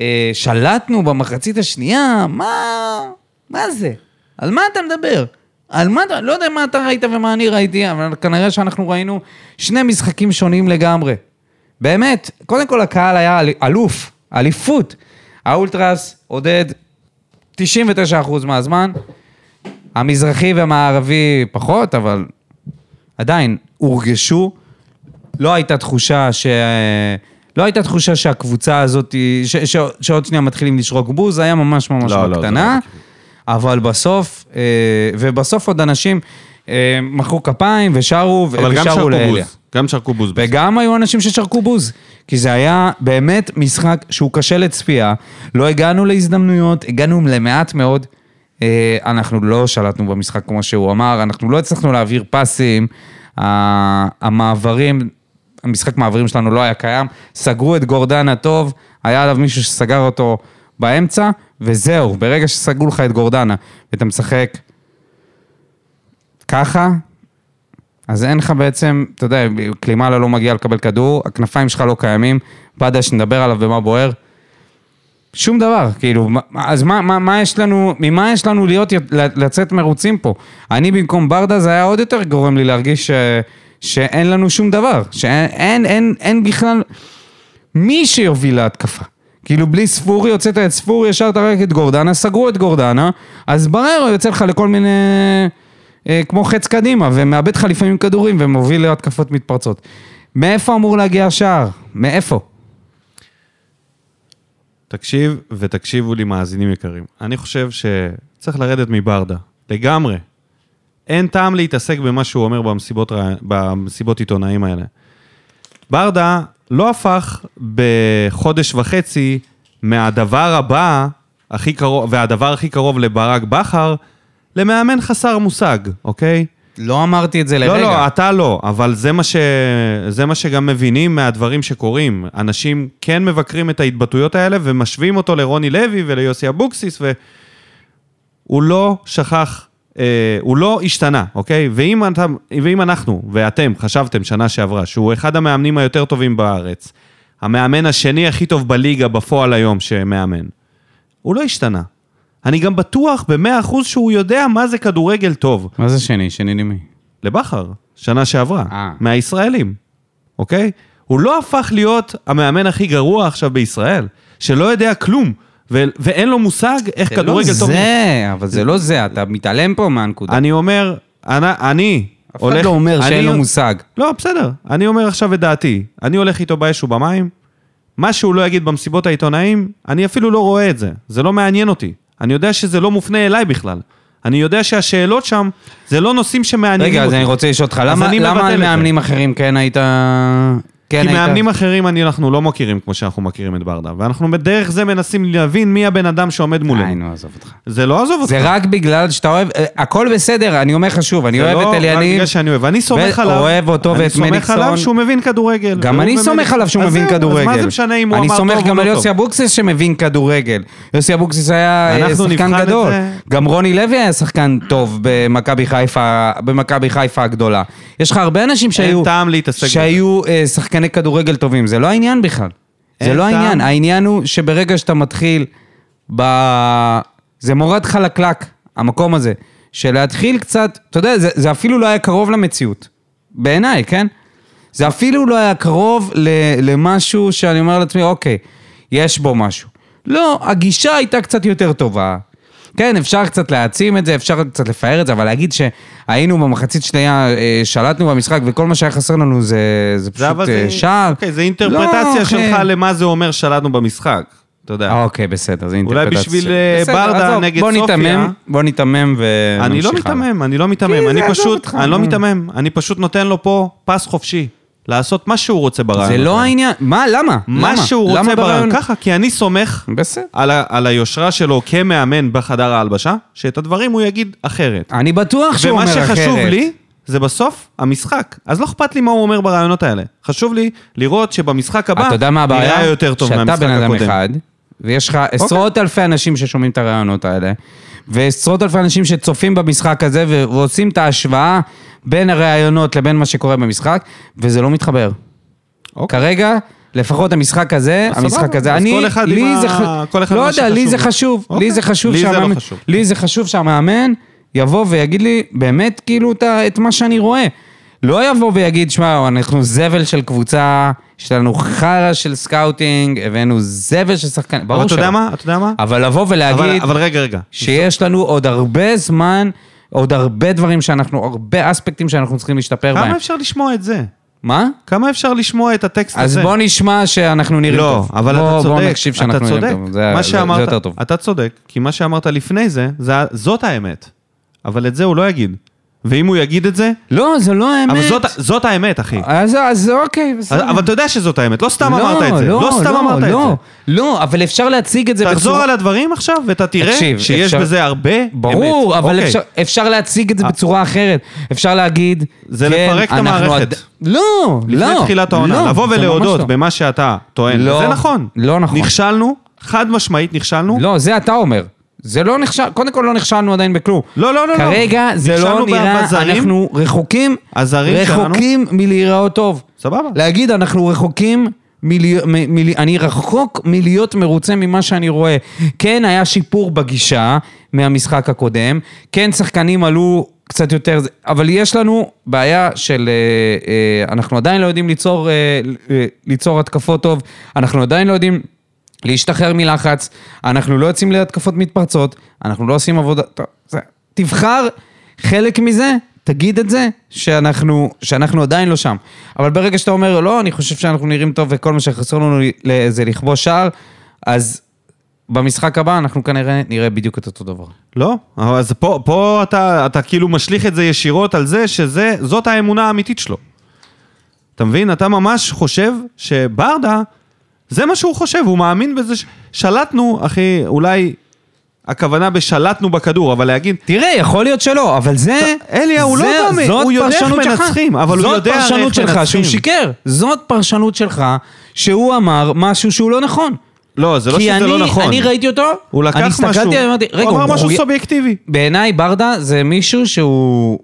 אה, שלטנו במחצית השנייה, מה, מה זה? על מה אתה מדבר? על מה לא יודע מה אתה ראית ומה אני ראיתי, אבל כנראה שאנחנו ראינו שני משחקים שונים לגמרי. באמת, קודם כל הקהל היה אל- אלוף, אליפות. האולטרס עודד 99% מהזמן, המזרחי והמערבי פחות, אבל עדיין הורגשו. לא הייתה תחושה ש... לא הייתה תחושה שהקבוצה הזאת, ש... ש... שעוד שנייה מתחילים לשרוק בוז, היה ממש ממש לא, לא, בקטנה. לא אבל בסוף, אה, ובסוף עוד אנשים אה, מחאו כפיים ושרו, אבל ושרו שרקו לאליה. גם שרקו בוז. וגם היו אנשים ששרקו בוז, כי זה היה באמת משחק שהוא קשה לצפייה, לא הגענו להזדמנויות, הגענו למעט מאוד. אה, אנחנו לא שלטנו במשחק כמו שהוא אמר, אנחנו לא הצלחנו להעביר פסים, המעברים, המשחק מעברים שלנו לא היה קיים, סגרו את גורדנה טוב, היה עליו מישהו שסגר אותו באמצע, וזהו, ברגע שסגרו לך את גורדנה ואתה משחק ככה, אז אין לך בעצם, אתה יודע, קלימאלה לא מגיע לקבל כדור, הכנפיים שלך לא קיימים, בדש, נדבר עליו במה בוער. שום דבר, כאילו, אז מה, מה, מה יש לנו, ממה יש לנו להיות, לצאת מרוצים פה? אני במקום ברדה זה היה עוד יותר גורם לי להרגיש ש, שאין לנו שום דבר, שאין אין, אין, אין בכלל מי שיוביל להתקפה. כאילו בלי ספורי, הוצאת את ספורי, השארת רק את גורדנה, סגרו את גורדנה, אז בררו יוצא לך לכל מיני... אה, כמו חץ קדימה, ומאבד לך לפעמים כדורים ומוביל להתקפות מתפרצות. מאיפה אמור להגיע השער? מאיפה? תקשיב, ותקשיבו לי מאזינים יקרים. אני חושב שצריך לרדת מברדה, לגמרי. אין טעם להתעסק במה שהוא אומר במסיבות, במסיבות עיתונאים האלה. ברדה לא הפך בחודש וחצי מהדבר הבא, הכי קרוב, והדבר הכי קרוב לברק בכר, למאמן חסר מושג, אוקיי? לא אמרתי את זה לרגע. לא, לא, אתה לא, אבל זה מה, ש... זה מה שגם מבינים מהדברים שקורים. אנשים כן מבקרים את ההתבטאויות האלה ומשווים אותו לרוני לוי וליוסי אבוקסיס, והוא לא שכח, הוא לא השתנה, אוקיי? ואם, אתה, ואם אנחנו ואתם חשבתם שנה שעברה שהוא אחד המאמנים היותר טובים בארץ, המאמן השני הכי טוב בליגה בפועל היום שמאמן, הוא לא השתנה. אני גם בטוח במאה אחוז שהוא יודע מה זה כדורגל טוב. מה זה שני? שני למי? לבכר, שנה שעברה, אה. מהישראלים, אוקיי? הוא לא הפך להיות המאמן הכי גרוע עכשיו בישראל, שלא יודע כלום, ו- ואין לו מושג איך כדורגל זה טוב. לא זה, אבל זה לא זה, אתה מתעלם פה מהנקודה. אני אומר, אני, אני אף אחד לא אומר שאין לו מושג. לא, בסדר, אני אומר עכשיו את דעתי. אני הולך איתו באש ובמים, מה שהוא לא יגיד במסיבות העיתונאים, אני אפילו לא רואה את זה. זה לא מעניין אותי. אני יודע שזה לא מופנה אליי בכלל. אני יודע שהשאלות שם, זה לא נושאים שמעניינים רגע, אותי. אז אני רוצה לשאול אותך, למה אני למה על זה. מאמנים אחרים כן היית... כן, כי היית- מאמנים אחרים אני, אנחנו לא מכירים כמו שאנחנו מכירים את ברדה, ואנחנו בדרך זה מנסים להבין מי הבן אדם שעומד מולנו. נו, עזוב אותך. זה לא עזוב אותך. זה רק בגלל שאתה אוהב, אה, הכל בסדר, אני אומר לך שוב, אני זה אוהב לא את רק אליניב. בגלל שאני אוהב. אני סומך עליו. אוהב אותו ואת אני סומך מליקסון. עליו שהוא מבין כדורגל. גם אני סומך עליו שהוא מבין כדורגל. אז מה זה משנה אם הוא אמר אני טוב סומך או גם לא על טוב? יוסי אבוקסיס שמבין כדורגל. יוסי אבוקסיס היה אה, שחקן גדול. זה. גם רוני לוי היה שחקן טוב במכבי חיפה, הגדולה. יש לך הרבה אנשים שהיו... טעם שחקני כדורגל טובים. זה לא העניין בכלל. זה לא. העניין. העניין הוא שברגע שאתה מתחיל ב... זה מורד חלקלק, המקום הזה. של להתחיל קצת, אתה יודע, זה, זה אפילו לא היה קרוב למציאות. בעיניי, כן? זה אפילו לא היה קרוב ל, למשהו שאני אומר לעצמי, אוקיי, יש בו משהו. לא, הגישה הייתה קצת יותר טובה. כן, אפשר קצת להעצים את זה, אפשר קצת לפאר את זה, אבל להגיד שהיינו במחצית שנייה, אה, שלטנו במשחק וכל מה שהיה חסר לנו זה, זה זה פשוט אבל אה, זה... שער. אוקיי, זה אינטרפרטציה לא, שלך אחי. למה זה אומר שלטנו במשחק. אתה יודע. אוקיי, בסדר, זה אולי אינטרפרטציה. בשביל, שלי. אה, בסדר, ברדה עזוב, נגד בוא סופיה. ניתמם, בוא ניתמם ונמשיך אני לא. מיתמם, אני לא מיתמם, כי אני זה פשוט, אני לא. מיתמם, אני פשוט נותן לו פה פס חופשי. לעשות מה שהוא רוצה ברעיון. זה לא. העניין, מה, למה? מה למה? שהוא למה רוצה ברעיון. ככה, כי אני סומך בסדר. על, ה- על היושרה שלו כמאמן בחדר ההלבשה, שאת הדברים הוא יגיד אחרת. אני בטוח שהוא אומר ומה אחרת. שחשוב לי, זה בסוף המשחק. אז לא אכפת לי מה הוא אומר ברעיונות האלה. חשוב לי לראות שבמשחק הבא אתה יודע מה הבעיה? נראה יותר טוב שאתה מהמשחק בן אדם הקודם. אחד, ויש לך עשרות אלפי אנשים ששומעים את הרעיונות האלה, ועשרות אלפי אנשים שצופים במשחק הזה ועושים את ההשוואה בין הרעיונות לבין מה שקורה במשחק, וזה לא מתחבר. אוקיי. כרגע... לפחות המשחק הזה, המשחק הזה, אני, כל אחד לי זה, ה- כל אחד לא יודע, לי שחשוב זה. חשוב, לי אוקיי. זה חשוב לי זה לא שהמאמן, חשוב. לי זה חשוב שהמאמן יבוא ויגיד לי באמת כאילו את מה שאני רואה. לא יבוא ויגיד, שמע, אנחנו זבל של קבוצה, יש לנו חרא של scouting, הבאנו זבל של שחקנים, אבל ברור אתה יודע שלא. מה? אתה יודע מה? אבל לבוא אבל, ולהגיד אבל רגע, רגע. שיש לנו עוד הרבה זמן, עוד הרבה דברים שאנחנו, הרבה אספקטים שאנחנו צריכים להשתפר בהם. כמה אפשר לשמוע את זה? מה? כמה אפשר לשמוע את הטקסט אז הזה? בוא נשמע שאנחנו נראים לא, טוב. אבל בוא, אתה צודק, בוא נקשיב שאנחנו נראים. טוב. זה, מה זה, שאמרת, זה יותר טוב. אתה צודק, כי מה שאמרת לפני זה, זה, זאת האמת. אבל את זה הוא לא יגיד. ואם הוא יגיד את זה, לא, זה לא האמת. אבל זאת, זאת האמת, אחי. אז, אז אוקיי, בסדר. אבל אתה יודע שזאת האמת, לא סתם לא, אמרת את זה. לא, לא סתם לא, אמרת לא, את זה. לא, אבל אפשר להציג את זה תחזור על הדברים עכשיו, ואתה תראה תקשיב, שיש אפשר- בזה הרבה אמת. ברור, אבל אוקיי. אפשר, אפשר להציג את זה בצורה אחרת. אפשר להגיד... זה כן, לפרק את המערכת. עד- לא, לפני לא. תחילת העונה, לא, לבוא ולהודות לא. במה שאתה טוען, לא, זה נכון. לא נכון. נכשלנו, חד משמעית נכשלנו. לא, זה אתה אומר. זה לא נכשל, קודם כל לא נכשלנו עדיין בכלום. לא, לא, לא, לא. כרגע זה לא נראה, בזרים. אנחנו רחוקים, הזרים שלנו. רחוקים מלהיראות טוב. סבבה. להגיד, אנחנו רחוקים מלהיות, מ- מל- אני רחוק מלהיות מרוצה ממה שאני רואה. כן, היה שיפור בגישה מהמשחק הקודם, כן, שחקנים עלו קצת יותר, אבל יש לנו בעיה של, אה, אה, אנחנו עדיין לא יודעים ליצור, אה, ליצור התקפות טוב, אנחנו עדיין לא יודעים... להשתחרר מלחץ, אנחנו לא יוצאים להתקפות מתפרצות, אנחנו לא עושים עבודה... זה- תבחר חלק מזה, תגיד את זה, שאנחנו, שאנחנו עדיין לא שם. אבל ברגע שאתה אומר, לא, אני חושב שאנחנו נראים טוב וכל מה שחסר לנו זה לכבוש שער, אז במשחק הבא אנחנו כנראה נראה בדיוק את אותו דבר. לא, אז פה, פה אתה, אתה כאילו משליך את זה ישירות על זה שזאת האמונה האמיתית שלו. אתה מבין? אתה ממש חושב שברדה, זה מה שהוא חושב, הוא מאמין בזה ש... שלטנו, אחי, אולי הכוונה בשלטנו בכדור, אבל להגיד, תראה, יכול להיות שלא, אבל זה... אליה, הוא לא זה- מאמין, זאת הוא יודע איך. מנצחים, אבל הוא יודע הרי זאת פרשנות איך שלך מנצחים. שהוא שיקר. זאת פרשנות שלך שהוא אמר משהו שהוא לא נכון. לא, זה לא כי שזה אני, לא נכון. אני ראיתי אותו, הוא לקח אני משהו, אמרתי, רגע, הוא אמר משהו סובייקטיבי. בעיניי ברדה זה מישהו שהוא...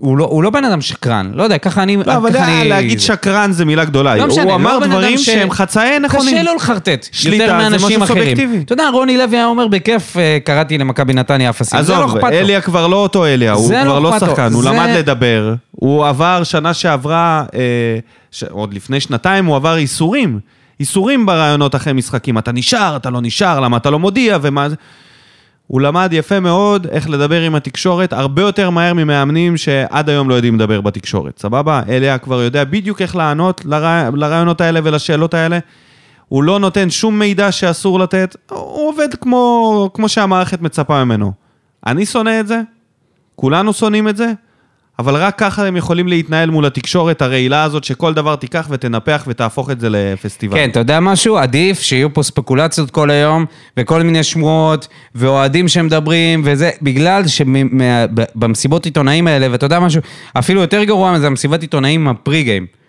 הוא לא, הוא לא בן אדם שקרן, לא יודע, ככה אני... לא, אבל אני... להגיד שקרן זה מילה גדולה. לא משנה, הוא לא אמר אדם דברים ש- שהם חצאי נכונים. קשה לו לחרטט, יותר מאנשים אחרים. אתה יודע, רוני לוי היה אומר, בכיף אה, קראתי למכבי נתניה אפסים, לא עזוב, לו. אליה כבר לא אותו אליה, הוא לא כבר לא לו. שחקן, הוא למד לדבר, הוא עבר שנה שעברה, אה, ש... עוד לפני שנתיים הוא עבר איסורים, איסורים ברעיונות אחרי משחקים, אתה נשאר, אתה לא נשאר, למה אתה לא מודיע ומה זה... הוא למד יפה מאוד איך לדבר עם התקשורת, הרבה יותר מהר ממאמנים שעד היום לא יודעים לדבר בתקשורת, סבבה? אליה כבר יודע בדיוק איך לענות לרע... לרעיונות האלה ולשאלות האלה. הוא לא נותן שום מידע שאסור לתת, הוא עובד כמו, כמו שהמערכת מצפה ממנו. אני שונא את זה, כולנו שונאים את זה, אבל רק ככה הם יכולים להתנהל מול התקשורת הרעילה הזאת, שכל דבר תיקח ותנפח ותהפוך את זה לפסטיבל. כן, אתה יודע משהו? עדיף שיהיו פה ספקולציות כל היום, וכל מיני שמועות, ואוהדים שמדברים, וזה, בגלל שבמסיבות עיתונאים האלה, ואתה יודע משהו, אפילו יותר גרוע מזה, המסיבת עיתונאים עם הפרי גיים.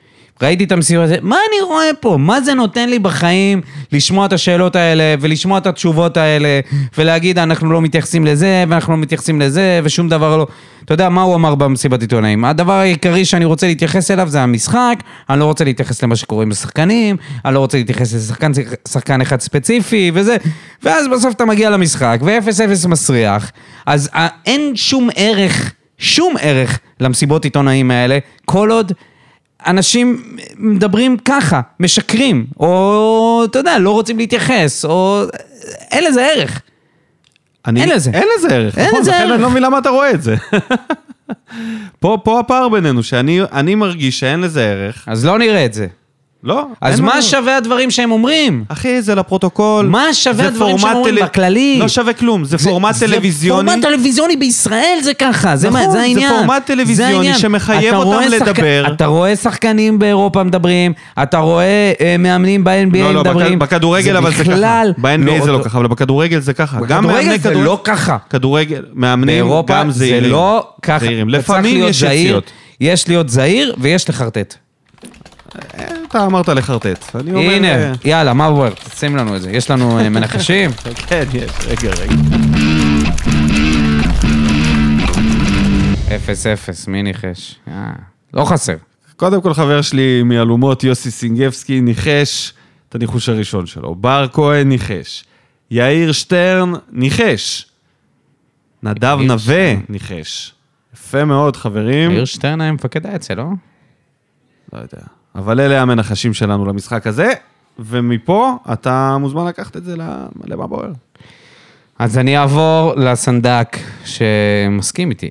ראיתי את המסיבה הזאת, מה אני רואה פה? מה זה נותן לי בחיים לשמוע את השאלות האלה, ולשמוע את התשובות האלה, ולהגיד, אנחנו לא מתייחסים לזה, ואנחנו לא מתייחסים לזה, ושום דבר לא... אתה יודע מה הוא אמר במסיבת עיתונאים? הדבר העיקרי שאני רוצה להתייחס אליו זה המשחק, אני לא רוצה להתייחס למה שקורה עם השחקנים, אני לא רוצה להתייחס לשחקן שחקן אחד ספציפי, וזה, ואז בסוף אתה מגיע למשחק, ו-0-0 מסריח, אז אה, אין שום ערך, שום ערך למסיבות עיתונאים האלה, כל עוד... אנשים מדברים ככה, משקרים, או אתה יודע, לא רוצים להתייחס, או... אין לזה ערך. אני, אין לזה. אין לזה ערך, אין נכון? לזה לכן ערך. אני לא מבין למה אתה רואה את זה. פה, פה הפער בינינו, שאני אני מרגיש שאין לזה ערך. אז לא נראה את זה. לא. אז מה לנו. שווה הדברים שהם אומרים? אחי, זה לפרוטוקול. מה שווה זה הדברים פורמט שאומרים טל- בכללי? לא שווה כלום, זה פורמט זה טלוויזיוני. פורמט טלוויזיוני בישראל זה ככה, זה, נכון, מה, זה זה העניין. פורמט טלוויזיוני זה. שמחייב אותם רואה לדבר. אתה רואה שחקנים באירופה מדברים, אתה רואה אה, מאמנים ב-NBA לא, לא, מדברים. בכ- בכדורגל אבל זה ככה. ב-NBA זה לא ככה, אבל בכדורגל זה ככה. בכדורגל זה כדור- לא ככה. כדורגל, מאמנים באירופה גם זה זהירים. לא ככה. זהירים. אתה צריך לפעמים יש יציאות. יש להיות זהיר ויש לחרטט. אתה אמרת לחרטט. הנה, אה, יאללה, מה עובר? שים לנו את זה. יש לנו אה, מנחשים? כן, יש, רגע, רגע. אפס אפס, מי ניחש? אה, לא חסר. קודם כל חבר שלי מאלומות, יוסי סינגבסקי, ניחש את הניחוש הראשון שלו. בר כהן ניחש. יאיר שטרן ניחש. נדב נווה. ניחש. יפה מאוד, חברים. יאיר שטרן היה מפקד האצ"ל, לא? לא יודע. אבל אלה המנחשים שלנו למשחק הזה, ומפה אתה מוזמן לקחת את זה למה בוער. אז אני אעבור לסנדק שמסכים איתי.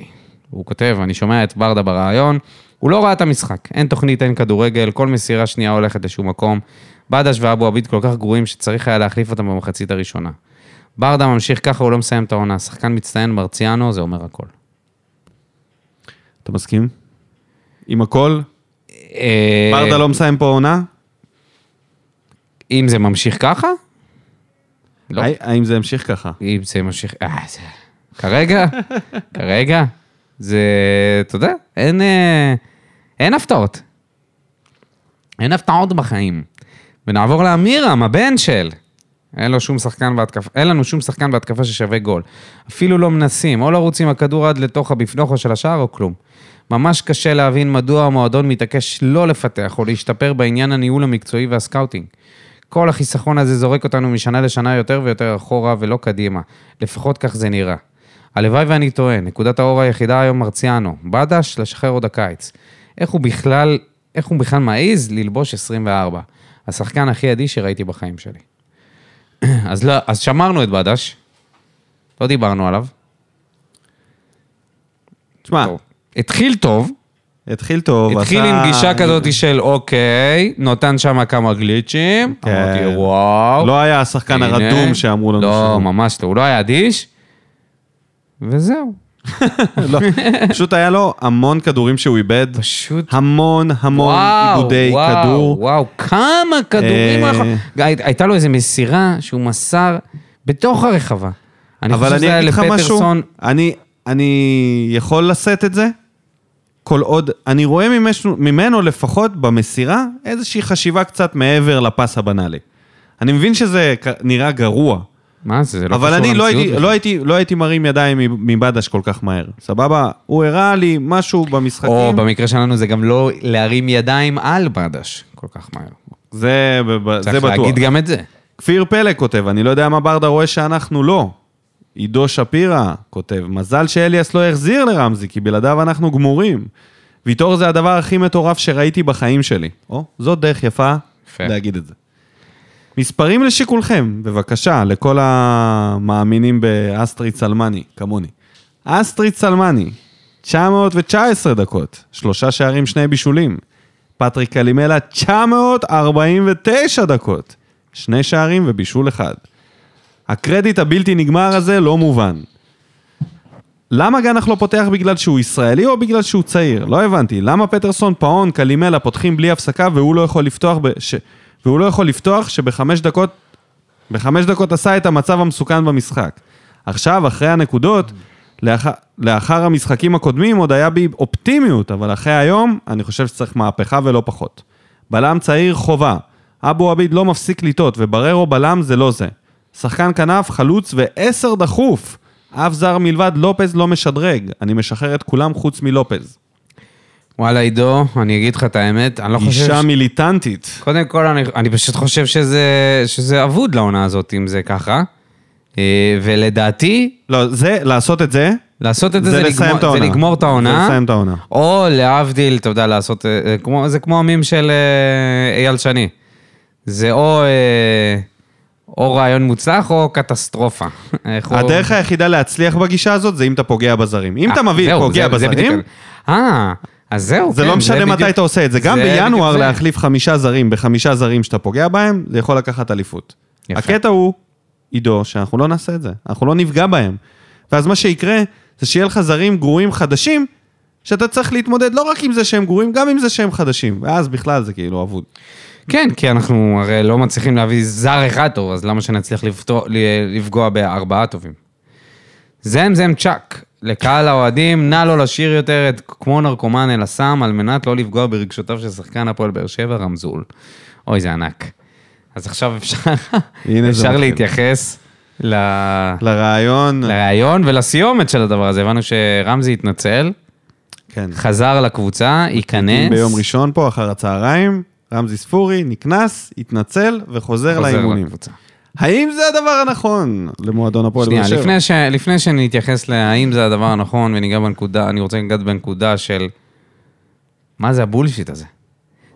הוא כותב, אני שומע את ברדה בריאיון, הוא לא ראה את המשחק. אין תוכנית, אין כדורגל, כל מסירה שנייה הולכת לשום מקום. בדש ואבו עביד כל כך גרועים שצריך היה להחליף אותם במחצית הראשונה. ברדה ממשיך ככה, הוא לא מסיים את העונה. שחקן מצטיין מרציאנו, זה אומר הכל. אתה מסכים? עם הכל? אה, ברדה לא מסיים פה עונה? אם זה ממשיך ככה? לא. האם זה ימשיך ככה? אם זה ממשיך... אה, זה... כרגע, כרגע, זה... אתה יודע, אין, אה, אין הפתעות. אין הפתעות בחיים. ונעבור לאמירם, הבן של. אין לו שום שחקן בהתקפה, אין לנו שום שחקן בהתקפה ששווה גול. אפילו לא מנסים, או לרוץ עם הכדור עד לתוך הבפנוכו של השער או כלום. ממש קשה להבין מדוע המועדון מתעקש לא לפתח או להשתפר בעניין הניהול המקצועי והסקאוטינג. כל החיסכון הזה זורק אותנו משנה לשנה יותר ויותר אחורה ולא קדימה. לפחות כך זה נראה. הלוואי ואני טועה, נקודת האור היחידה היום מרציאנו. בדש, לשחרר עוד הקיץ. איך הוא בכלל, איך הוא בכלל מעז ללבוש 24? השחקן הכי אדיש שראיתי בחיים שלי. אז לא, אז שמרנו את בדש, לא דיברנו עליו. תשמע. התחיל טוב, התחיל טוב. התחיל עשה- עם גישה כזאת של אוקיי, נותן שם כמה גליצ'ים, כן. אמרתי וואו. לא היה השחקן הנה. הרדום שאמרו לנו לא, שהוא. ממש לא, הוא לא היה אדיש, וזהו. לא, פשוט היה לו המון כדורים שהוא איבד. פשוט... המון המון וואו, עיבודי וואו, כדור. וואו, כמה כדורים אה. הי- הייתה לו איזו מסירה שהוא מסר בתוך הרחבה. אני חושב אבל אני שזה היה לפטרסון. אני, אני יכול לשאת את זה, כל עוד, אני רואה ממנו, ממנו לפחות במסירה איזושהי חשיבה קצת מעבר לפס הבנאלי. אני מבין שזה נראה גרוע, מה זה, זה לא אבל קשור אני לא למציאות הייתי. לא, הייתי, לא הייתי מרים ידיים מבדש כל כך מהר, סבבה? הוא הראה לי משהו במשחקים, או במקרה שלנו זה גם לא להרים ידיים על בדש כל כך מהר. זה, זה צריך בטוח. להגיד גם את זה. כפיר פלג כותב, אני לא יודע מה ברדה רואה שאנחנו לא. עידו שפירא כותב, מזל שאליאס לא החזיר לרמזי, כי בלעדיו אנחנו גמורים. ויטור זה הדבר הכי מטורף שראיתי בחיים שלי. או, זאת דרך יפה יפה. להגיד את זה. מספרים לשיקולכם, בבקשה, לכל המאמינים באסטריט סלמני, כמוני. אסטריט סלמני, 919 דקות, שלושה שערים, שני בישולים. פטריק קלימלה, 949 דקות, שני שערים ובישול אחד. הקרדיט הבלתי נגמר הזה לא מובן. למה גנח לא פותח בגלל שהוא ישראלי או בגלל שהוא צעיר? לא הבנתי. למה פטרסון, פאון, קלימלה פותחים בלי הפסקה והוא לא יכול לפתוח, ב... ש... והוא לא יכול לפתוח שבחמש דקות, בחמש דקות עשה את המצב המסוכן במשחק. עכשיו, אחרי הנקודות, לאח... לאחר המשחקים הקודמים עוד היה בי אופטימיות, אבל אחרי היום, אני חושב שצריך מהפכה ולא פחות. בלם צעיר חובה. אבו עביד לא מפסיק לטעות, ובררו בלם זה לא זה. שחקן כנף, חלוץ ועשר דחוף. אף זר מלבד לופז לא משדרג. אני משחרר את כולם חוץ מלופז. וואלה, עידו, אני אגיד לך את האמת, אני לא חושב... אישה מיליטנטית. קודם כל, אני, אני פשוט חושב שזה, שזה אבוד לעונה הזאת, אם זה ככה. אה, ולדעתי, לא, זה, לעשות את זה, לעשות את זה, זה זה, לסיים לגמור. זה לגמור את העונה. זה לסיים את העונה. או להבדיל, אתה יודע, לעשות... אה, אה, כמו, זה כמו המים של אייל שני. זה או, אה, או רעיון מוצלח או קטסטרופה. הדרך היחידה להצליח בגישה הזאת זה אם אתה פוגע בזרים. אם אתה אה, מביא, זהו, פוגע בזרים, אה, אז זהו, זה כן, לא משנה מתי בדיוק- אתה עושה את זה. גם זה בינואר זה. להחליף חמישה זרים בחמישה זרים שאתה פוגע בהם, זה יכול לקחת אליפות. יפה. הקטע הוא, עידו, שאנחנו לא נעשה את זה. אנחנו לא נפגע בהם. ואז מה שיקרה, זה שיהיה לך זרים גרועים חדשים, שאתה צריך להתמודד לא רק עם זה שהם גרועים, גם עם זה שהם חדשים. ואז בכלל זה כאילו אבוד. כן, כי אנחנו הרי לא מצליחים להביא זר אחד טוב, אז למה שנצליח לפתור, לפגוע בארבעה טובים? זם זם צ'אק, לקהל האוהדים, נא לא לשיר יותר את כמו נרקומן אל הסם, על מנת לא לפגוע ברגשותיו של שחקן הפועל באר שבע, רמזול. אוי, זה ענק. אז עכשיו אפשר, אפשר. להתייחס ל... לרעיון, לרעיון ולסיומת של הדבר הזה. הבנו שרמזי התנצל, כן. חזר לקבוצה, ייכנס. ביום ראשון פה, אחר הצהריים, רמזי ספורי נכנס, התנצל וחוזר חוזר לאימונים. לקבוצה. האם זה הדבר הנכון למועדון הפועל באר שנייה, שבע? לפני, ש... לפני שנתייחס להאם זה הדבר הנכון וניגע בנקודה, אני רוצה לגעת בנקודה של מה זה הבולשיט הזה.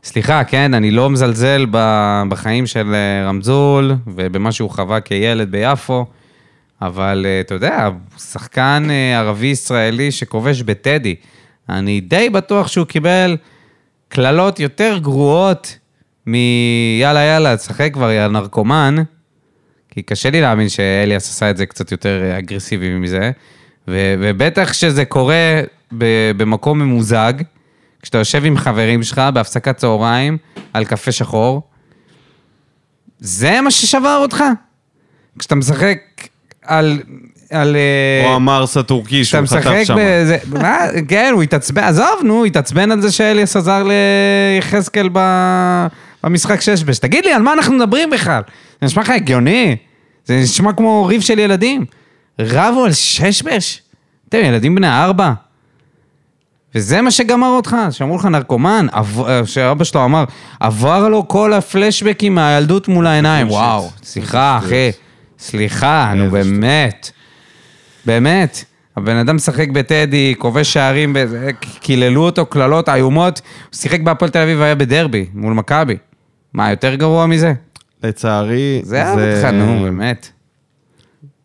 סליחה, כן, אני לא מזלזל. בחיים של אה, רמזול ובמה שהוא חווה כילד ביפו, אבל אה, אתה יודע, שחקן אה, ערבי-ישראלי שכובש בטדי, אני די בטוח שהוא קיבל קללות יותר גרועות מיאללה יאללה, תשחק כבר, יא נרקומן. כי קשה לי להאמין שאליאס עשה את זה קצת יותר אגרסיבי מזה, ו- ובטח שזה קורה ב- במקום ממוזג, כשאתה יושב עם חברים שלך בהפסקת צהריים על קפה שחור, זה מה ששבר אותך? כשאתה משחק על... על אה, או המרס הטורקי שהוא חטף משחק שם. בזה, מה, כן, הוא התעצבן, עזוב, נו, הוא התעצבן על זה שאליאס עזר ליחזקאל ב- במשחק ששבש. תגיד לי, על מה אנחנו מדברים בכלל? זה נשמע לך הגיוני? זה נשמע כמו ריב של ילדים. רבו על ששבש? אתם ילדים בני ארבע. וזה מה שגמר אותך, שאמרו לך נרקומן, עב- שאבא שלו אמר, עבר לו כל הפלשבקים מהילדות מול העיניים. וואו, סליחה, אחי, סליחה, נו. באמת. באמת. הבן אדם משחק בטדי, כובש שערים, קיללו אותו קללות איומות, הוא שיחק בהפועל תל אביב והיה בדרבי, מול מכבי. מה, יותר גרוע מזה? לצערי, זה היה אותך, נו, באמת.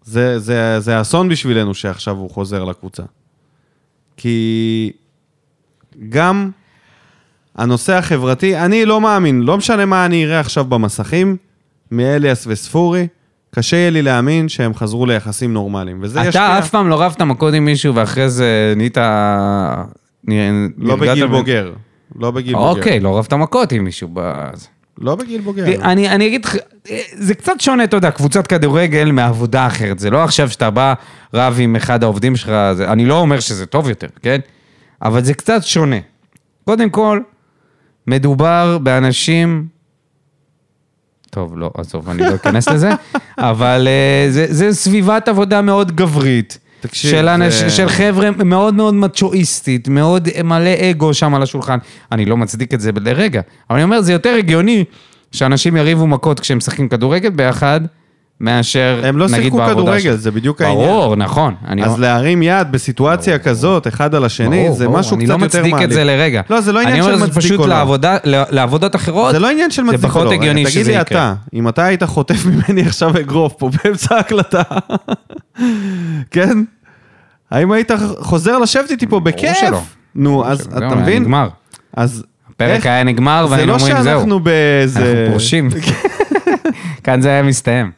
זה, זה, זה אסון בשבילנו שעכשיו הוא חוזר לקבוצה. כי גם הנושא החברתי, אני לא מאמין, לא משנה מה אני אראה עכשיו במסכים, מאליאס וספורי, קשה יהיה לי להאמין שהם חזרו ליחסים נורמליים, וזה ישפיע. אתה אף פעם לא רבת מכות עם מישהו ואחרי זה נהיית... לא בגיל בוגר. לא בגיל בוגר. אוקיי, לא רבת מכות עם מישהו. לא בגיל בוגר. אני, אני אגיד לך, זה קצת שונה, אתה יודע, קבוצת כדורגל מעבודה אחרת. זה לא עכשיו שאתה בא, רב עם אחד העובדים שלך, זה, אני לא אומר שזה טוב יותר, כן? אבל זה קצת שונה. קודם כל, מדובר באנשים... טוב, לא, עזוב, אני לא אכנס לזה, אבל uh, זה, זה סביבת עבודה מאוד גברית. תקשיב, של, אנש, זה- של חבר'ה מאוד מאוד מצ'ואיסטית, מאוד מלא אגו שם על השולחן. אני לא מצדיק את זה לרגע, אבל אני אומר, זה יותר הגיוני שאנשים יריבו מכות כשהם משחקים כדורגל ביחד, מאשר הם לא נגיד שיחקו בעבודה כדורגל, שלהם. זה בדיוק העניין. ברור, נכון. אני אז לא- להרים יד בסיטואציה כזאת, אחד על השני, ברור, זה ברור, משהו אני קצת לא יותר מעליב. מצדיק את זה לרגע. לא, זה לא עניין אני של אומר, מצדיק זה או פשוט לא. לעבודה, לעבודות אחרות. זה לא עניין של מצדיק או פחות לא. הגיוני רגע, שזה תגיד לי יקרה. אתה, אם אתה היית חוטף ממני עכשיו אגרוף פה באמצע ההקלטה, כן? האם היית חוזר לשבת איתי פה בכיף? שלא. נו, אז אתה מבין? נגמר. אז הפרק היה נגמר, זה והיינו לא אומרים, זהו. שאנחנו באיזה... אנחנו פורשים. כאן זה היה מסתיים.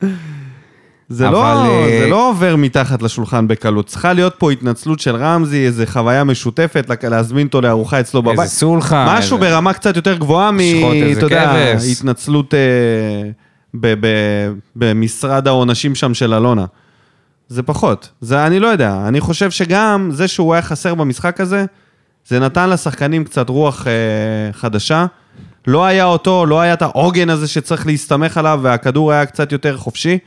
זה, אבל, לא, זה לא עובר מתחת לשולחן בקלות. צריכה להיות פה התנצלות של רמזי, איזו חוויה משותפת, להזמין אותו לארוחה אצלו בבית. איזה סולחה. משהו איזה- ברמה קצת יותר גבוהה מ... אתה יודע. התנצלות אה, ב- ב- במשרד העונשים שם של אלונה. זה פחות. זה, אני לא יודע. אני חושב שגם זה שהוא היה חסר במשחק הזה, זה נתן לשחקנים קצת רוח אה, חדשה. לא היה אותו, לא היה את העוגן הזה שצריך להסתמך עליו, והכדור היה קצת יותר חופשי.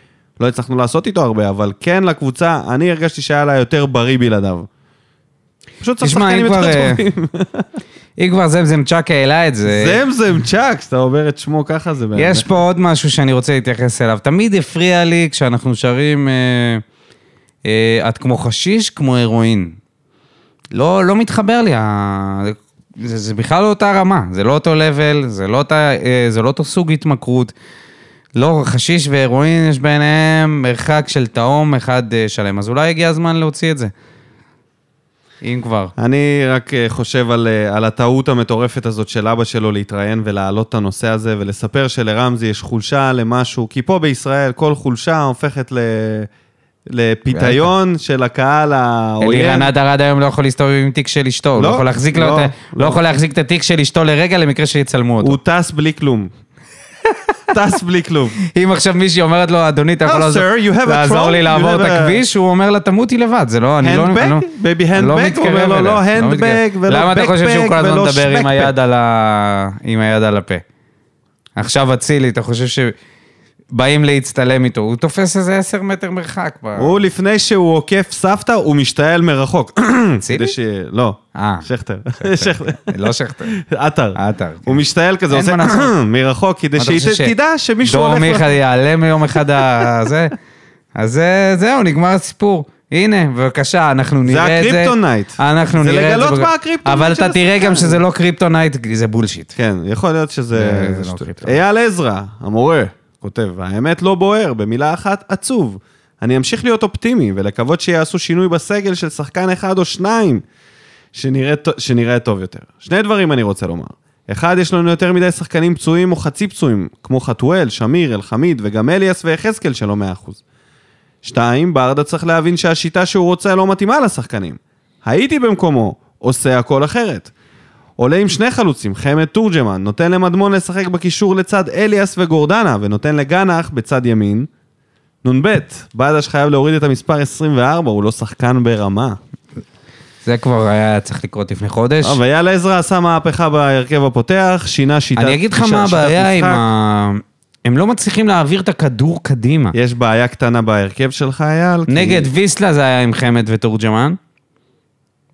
לא הצלחנו לעשות איתו הרבה, אבל כן לקבוצה, אני הרגשתי שהיה לה יותר בריא בלעדיו. פשוט צריך שחקנים יותר אה, טובים. אם כבר זמזם צ'אק העלה את זה, זמזם צ'אק, שאתה אומר את שמו ככה, זה באמת... יש פה עוד משהו שאני רוצה להתייחס אליו. תמיד הפריע לי כשאנחנו שרים אה, אה, את כמו חשיש, כמו הרואין. לא, לא מתחבר לי. זה, זה בכלל לא אותה רמה, זה לא אותו לבל, זה לא, אותה, אה, זה לא אותו סוג התמכרות. לא, חשיש והרואין יש ביניהם מרחק של תהום אחד אה, שלם, אז אולי הגיע הזמן להוציא את זה. אם כבר. אני רק אה, חושב על, על הטעות המטורפת הזאת של אבא שלו להתראיין ולהעלות את הנושא הזה ולספר שלרמזי יש חולשה למשהו, כי פה בישראל כל חולשה הופכת ל... לפיתיון של הקהל העוין. אלירן עדר עד היום לא יכול להסתובב עם תיק של אשתו, לא, לא לא, לא. לא יכול להחזיק את התיק של אשתו לרגע למקרה שיצלמו אותו. הוא טס בלי כלום. טס בלי כלום. אם עכשיו מישהי אומרת לו, אדוני, אתה יכול Oh, לעזור-? לי לעבור את הכביש, הוא אומר לה, תמותי לבד, זה לא, אני לא... לא- לא handbag? מתקרב הוא אומר לו, לא handbag מתקרב. ולא למה אתה חושב שהוא כל הזמן מדבר עם? היד על הפה? עכשיו אצילי, אתה חושב שבאים להצטלם איתו, הוא תופס איזה עשר מטר מרחק. ב- הוא לפני שהוא עוקף סבתא, הוא משתעל מרחוק. כדי ש... לא, אה. שכטר. לא שכטר. עטר. עטר, כן. הוא משתעל כזה, עושה. מרחוק, כדי שהיא תדע שמישהו דור הולך... מיכה ייעלם יום אחד הזה. אז זה- זהו, נגמר הסיפור. הנה, בבקשה, אנחנו נראה את זה. ה kryptonite. אנחנו זה נראה את זה. לגלות בג- מה ה kryptonite אבל אתה תראה. גם שזה לא kryptonite, זה bullshit. כן, יכול להיות שזה... זה- זה זה לא. kryptonite. אייל עזרא, המורה, כותב, האמת לא בוער, במילה אחת, עצוב. אני אמשיך להיות אופטימי ולקוות שיעשו שינוי בסגל של שחקן אחד או שניים שנראה, שנראה טוב יותר. שני דברים אני רוצה לומר. אחד, יש לנו יותר מדי שחקנים פצועים או חצי פצועים, כמו חתואל, שמיר, אלחמיד וגם אליאס ויחזקאל שלא מאה אחוז. שתיים, ברדה צריך להבין שהשיטה שהוא רוצה לא מתאימה לשחקנים. הייתי במקומו, עושה הכל אחרת. עולה עם שני חלוצים, חמד תורג'מן, נותן למדמון לשחק בקישור לצד אליאס וגורדנה, ונותן לגנח בצד ימין. נ"ב, בדש חייב להוריד את המספר 24, הוא לא שחקן ברמה. זה כבר היה צריך לקרות לפני חודש. אבל אייל עזרא עשה מהפכה בהרכב הפותח, שינה שיטת אני אגיד לך מה הבעיה עם. ה... הם לא מצליחים להעביר את הכדור קדימה. יש בעיה קטנה בהרכב שלך, אייל? כי- נגד ויסלה זה היה עם חמד ותורג'מן.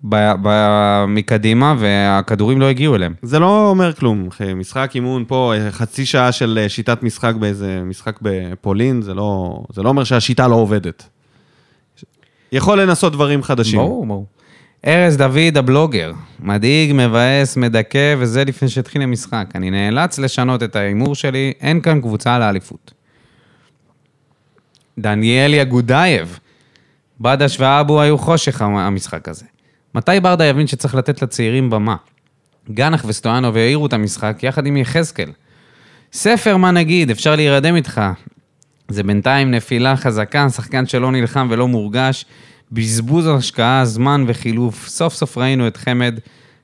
ב- ב- מקדימה, והכדורים לא הגיעו אליהם. זה לא אומר כלום, אחי. משחק אימון פה, חצי שעה של אה, שיטת משחק באיזה משחק בפולין, זה לא, זה לא אומר שהשיטה לא עובדת. יכול לנסות דברים חדשים. ברור, ברור. ארז דוד הבלוגר, מדאיג, מבאס, מדכא, וזה לפני שהתחיל המשחק. אני נאלץ לשנות את ההימור שלי, אין כאן קבוצה לאליפות. דניאל יגודייב, בדש ואבו היו חושך המ- המשחק הזה. מתי ברדה יבין שצריך לתת לצעירים במה? גנח וסטואנוב העירו את המשחק יחד עם יחזקאל. ספר, מה נגיד, אפשר להירדם איתך. זה בינתיים נפילה חזקה, שחקן שלא נלחם ולא מורגש, בזבוז השקעה, זמן וחילוף. סוף סוף ראינו את חמד.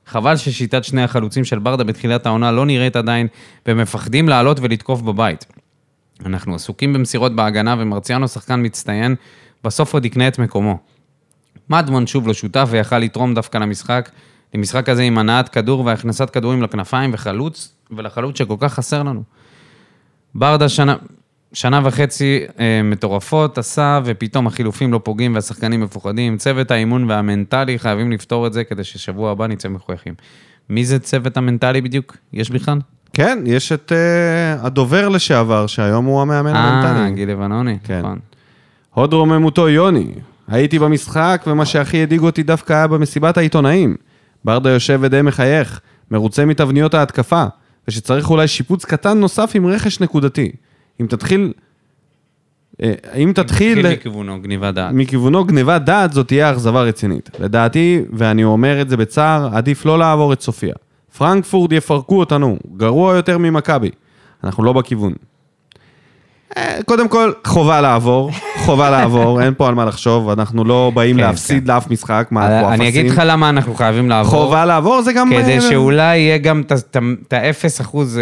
חבל ששיטת שני החלוצים של ברדה בתחילת העונה לא נראית עדיין, ומפחדים לעלות ולתקוף בבית. אנחנו עסוקים במסירות בהגנה, ומרציאנו שחקן מצטיין, בסוף עוד יקנה את מקומו. מדמון שוב לא שותף ויכל לתרום דווקא למשחק, למשחק הזה עם הנעת כדור והכנסת כדורים לכנפיים וחלוץ, ולחלוץ שכל כך חסר לנו. ברדה שנה, שנה וחצי אה, מטורפות עשה, ופתאום החילופים לא פוגעים והשחקנים מפוחדים. צוות האימון והמנטלי חייבים לפתור את זה כדי ששבוע הבא נצא מחויכים. מי זה צוות המנטלי בדיוק? יש בכלל? כן, יש את uh, הדובר לשעבר, שהיום הוא המאמן אה, המנטלי. גיל לבנוני, כן. נכון. הוד רוממותו יוני. הייתי במשחק, ומה שהכי הדאיג אותי דווקא היה במסיבת העיתונאים. ברדה יושב ודי מחייך, מרוצה מתבניות ההתקפה, ושצריך אולי שיפוץ קטן נוסף עם רכש נקודתי. אם תתחיל... אה, אם תתחיל... התחיל מכיוונו, גניבת דעת. מכיוונו גניבת דעת, זאת תהיה אכזבה רצינית. לדעתי, ואני אומר את זה בצער, עדיף לא לעבור את סופיה. פרנקפורט יפרקו אותנו, גרוע יותר ממכבי. אנחנו לא בכיוון. אה, קודם כל, חובה לעבור, חובה לעבור, אין פה על מה לחשוב, אנחנו לא באים כן, להפסיד לאף משחק, מה, אנחנו אני אגיד אפסים. לך למה אנחנו חייבים לעבור. חובה לעבור זה גם... כדי אה, שאולי יהיה גם את ה-0 אחוז,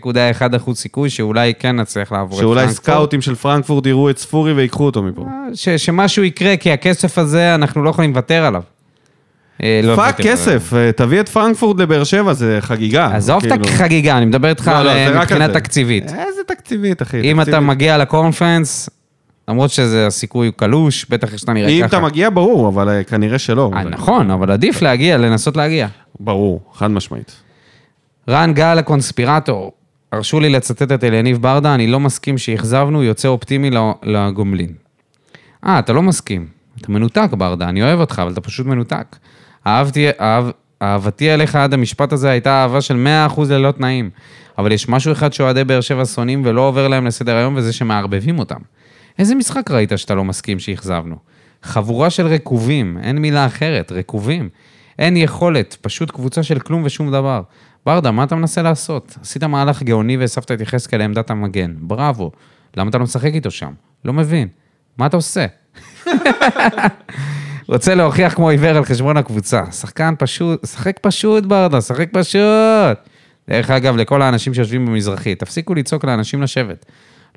0.1 אחוז סיכוי שאולי כן נצליח לעבור את שאולי פרנקפורט. סקאוטים של פרנקפורט יראו את ספורי ויקחו אותו מפה. ש- שמשהו יקרה, כי הכסף הזה, אנחנו לא יכולים לוותר עליו. אה, לא fuck כסף, אה, תביא את פרנקפורט לבאר שבע, זה חגיגה. עזוב את כאילו. החגיגה, אני מדבר איתך לא, לא, על, זה אה, מבחינה. תקציבית. איזה תקציבית, אחי. אם אתה. מגיע ל conference, למרות שזה הסיכוי קלוש, בטח איך שאתה נראה אם ככה. אתה מגיע, ברור, אבל אה, כנראה שלא. נכון, אבל עדיף להגיע, לנסות להגיע. ברור, חד משמעית. רן גל הקונספירטור, הרשו לי לצטט את אליניב ברדה, אני לא מסכים שאכזבנו, יוצא אופטימי לגומלין. אה, אתה לא מסכים. אתה מנותק, ברדה, אני אוהב אותך, אבל אתה פשוט מנותק. אהבתי, אהב, אהבתי אליך עד המשפט הזה הייתה אהבה של 100% ללא תנאים. אבל יש משהו אחד שאוהדי באר שבע שונאים ולא עובר להם לסדר היום, וזה שמערבבים אותם. איזה משחק ראית שאתה לא מסכים שאכזבנו? חבורה של רקובים, אין מילה אחרת, רקובים. אין יכולת, פשוט קבוצה של כלום ושום דבר. ברדה, מה אתה מנסה לעשות? עשית מהלך גאוני והסבת את יחזקאל לעמדת המגן. בראבו. למה אתה לא משחק איתו שם? לא מבין. מה אתה עושה? רוצה להוכיח כמו עיוור על חשבון הקבוצה. שחקן פשוט, שחק פשוט ברדה, שחק פשוט. דרך אגב, לכל האנשים שיושבים במזרחי, תפסיקו לצעוק לאנשים לשבת.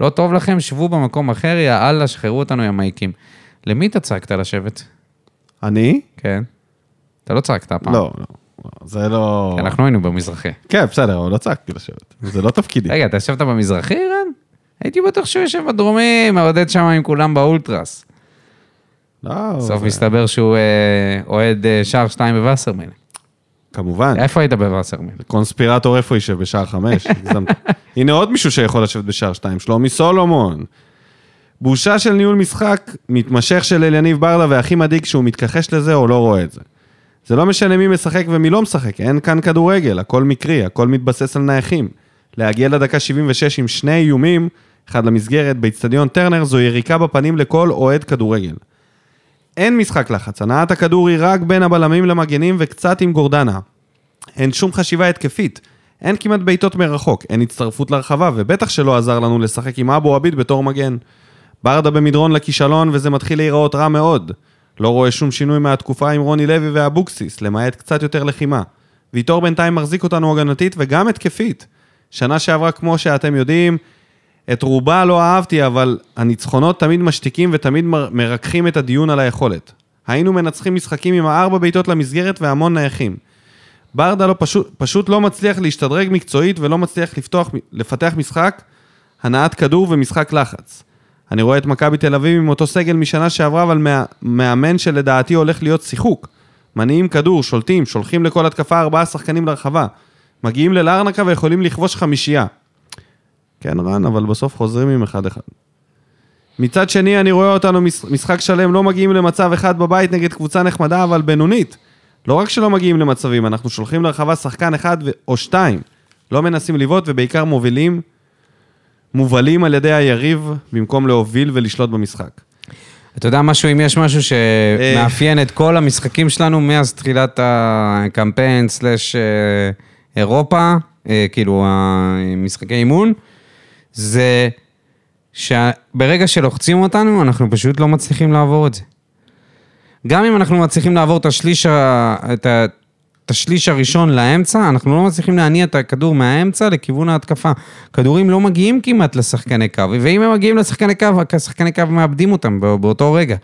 לא טוב לכם, שבו במקום אחר, יא אללה, שחררו אותנו יא מייקים. למי אתה צעקת לשבת? אני? כן. אתה לא צעקת הפעם. לא, לא. לא, זה לא... כי אנחנו היינו במזרחי. כן, בסדר, אבל לא צעקתי לשבת. זה לא תפקידי. רגע, אתה ישבת במזרחי, רן? הייתי בטוח שהוא יושב בדרומי, מעודד שם עם כולם באולטרס. לא, בסוף זה- מסתבר שהוא אה, אוהד אה, שער שתיים בווסרמיל. כמובן. איפה היית בווסרמיל? קונספירטור איפה יישב? בשער חמש? הגזמת. הנה עוד מישהו שיכול לשבת בשער שתיים, שלומי סולומון. בושה של ניהול משחק מתמשך של אליניב ברדה, והכי מדאיג שהוא מתכחש לזה או לא רואה את זה. זה לא משנה מי משחק ומי לא משחק, אין כאן כדורגל, הכל מקרי, הכל מתבסס על נייחים. להגיע לדקה 76 עם שני איומים, אחד למסגרת, באיצטדיון טרנר, זו יריקה בפנים לכל אוהד כדורגל. אין משחק לחץ, הנעת הכדור היא רק בין הבלמים למגנים וקצת עם גורדנה. אין שום חשיבה התקפית. אין כמעט בעיטות מרחוק, אין הצטרפות לרחבה, ובטח שלא עזר לנו לשחק עם אבו עביד בתור מגן. ברדה במדרון לכישלון, וזה מתחיל להיראות רע מאוד. לא רואה שום שינוי מהתקופה עם רוני לוי ואבוקסיס, למעט קצת יותר לחימה. ויטור בינתיים מחזיק אותנו הגנתית וגם התקפית. שנה שעברה, כמו שאתם יודעים, את רובה לא אהבתי, אבל הניצחונות תמיד משתיקים ותמיד מר- מרככים את הדיון על היכולת. היינו מנצחים משחקים עם הארבע בעיטות למסגרת והמון נייחים. ברדה לא פשוט, פשוט לא מצליח להשתדרג מקצועית ולא מצליח לפתוח, לפתח משחק, הנעת כדור ומשחק לחץ. אני רואה את מכבי תל אביב עם אותו סגל משנה שעברה, אבל מה, מאמן שלדעתי הולך להיות שיחוק. מניעים כדור, שולטים, שולחים לכל התקפה ארבעה שחקנים לרחבה. מגיעים ללארנקה ויכולים לכבוש חמישייה. כן, רן, אבל בסוף חוזרים עם אחד-אחד. מצד שני, אני רואה אותנו מש- משחק שלם, לא מגיעים למצב אחד בבית נגד קבוצה נחמדה, אבל בינונית. לא רק שלא מגיעים למצבים, אנחנו שולחים לרחבה שחקן אחד או שתיים. לא מנסים לבעוט ובעיקר מובילים, מובלים על ידי היריב, במקום להוביל ולשלוט במשחק. אתה יודע משהו, אם יש משהו שמאפיין את כל המשחקים שלנו מאז תחילת הקמפיין סלאש אה, אירופה, אה, כאילו המשחקי אימון, זה שברגע שלוחצים אותנו, אנחנו פשוט לא מצליחים לעבור את זה. גם אם אנחנו מצליחים לעבור את השליש, ה- את ה- את השליש הראשון לאמצע, אנחנו לא מצליחים להניע את הכדור מהאמצע לכיוון ההתקפה. כדורים לא מגיעים כמעט לשחקני קו, ואם הם מגיעים לשחקני קו, שחקני קו מאבדים אותם בא- באותו רגע.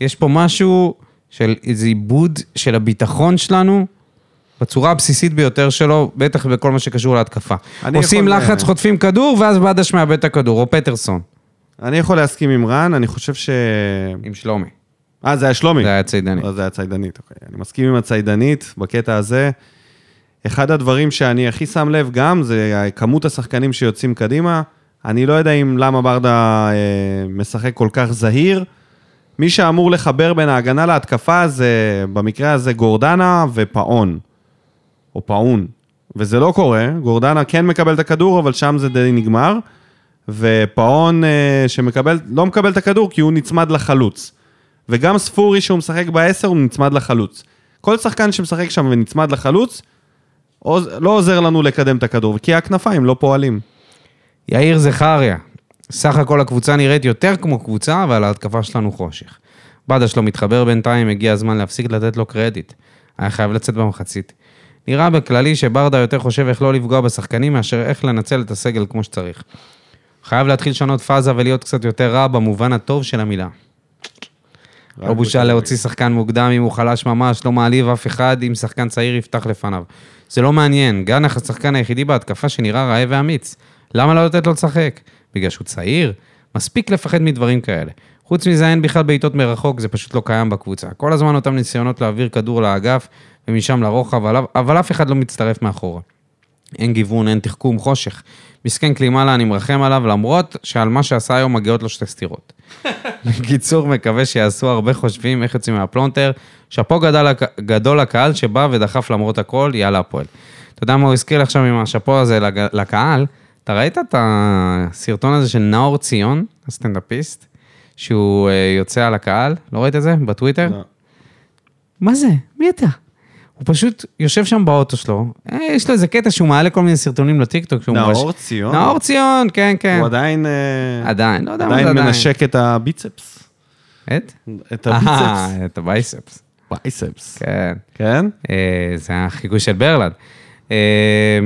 יש פה משהו של איזה עיבוד של הביטחון שלנו, בצורה הבסיסית ביותר שלו, בטח בכל מה שקשור להתקפה. עושים יכול- לחץ, חוטפים כדור, ואז בדש מאבד את הכדור, או פטרסון, אני יכול להסכים עם רן, אני חושב ש... עם שלומי. אה, זה היה שלומי. זה היה צידני. לא, זה היה ציידנית, אוקיי. אני מסכים עם הציידנית בקטע הזה. אחד הדברים שאני הכי שם לב גם, זה כמות השחקנים שיוצאים קדימה. אני לא יודע אם למה ברדה אה, משחק כל כך זהיר. מי שאמור לחבר בין ההגנה להתקפה זה, במקרה הזה, גורדנה ופאון. או פאון. וזה לא קורה, גורדנה כן מקבל את הכדור, אבל שם זה די נגמר. ופאון אה, שמקבל, לא מקבל את הכדור כי הוא נצמד לחלוץ. וגם ספורי שהוא משחק בעשר, הוא נצמד לחלוץ. כל שחקן שמשחק שם ונצמד לחלוץ, עוז- לא עוזר לנו לקדם את הכדור, כי הכנפיים לא פועלים. יאיר זכריה, סך הכל הקבוצה נראית יותר כמו קבוצה, אבל ההתקפה שלנו חושך. בדש לא מתחבר בינתיים, הגיע הזמן להפסיק לתת לו קרדיט. היה חייב לצאת במחצית. נראה בכללי שברדה יותר חושב איך לא לפגוע בשחקנים מאשר איך לנצל את הסגל כמו שצריך. חייב להתחיל לשנות פאזה ולהיות קצת יותר רע במובן הטוב של המילה. לא בושה להוציא שחקן מוקדם אם הוא חלש ממש, לא מעליב אף אחד אם שחקן צעיר יפתח לפניו. זה לא מעניין, גנח השחקן היחידי בהתקפה שנראה רעב ואמיץ. למה לא לתת לו לשחק? בגלל שהוא צעיר? מספיק לפחד מדברים כאלה. חוץ מזה אין בכלל בעיטות מרחוק, זה פשוט לא קיים בקבוצה. כל הזמן אותם ניסיונות להעביר כדור לאגף ומשם לרוחב, אבל, אבל אף אחד לא מצטרף מאחורה. אין גיוון, אין תחכום, חושך. מסכן קלימאלה, אני מרחם עליו, למרות שעל מה שעשה היום מגיעות לו שתי סטירות. בקיצור, מקווה שיעשו הרבה חושבים איך יוצאים מהפלונטר. שאפו גדול, גדול לקהל שבא ודחף למרות הכל, יאללה הפועל. אתה יודע מה הוא הזכיר לי עכשיו עם השאפו הזה לג- לקהל? אתה ראית את הסרטון הזה של נאור ציון, הסטנדאפיסט, שהוא אה, יוצא על הקהל? לא ראית את זה? בטוויטר? לא. מה זה? מי אתה? הוא פשוט יושב שם באוטו שלו, אה, יש לו איזה קטע שהוא מעלה כל מיני סרטונים לטיקטוק. נאור מרש- ציון? נאור ציון, כן, כן. הוא עדיין... אה, עדיין, לא יודע מה זה עדיין עדיין. מנשק את הביצפס. את? את הביצפס. אה, את ה biceps, biceps. כן. כן? אה, זה החיקוי של ברלנד. אה,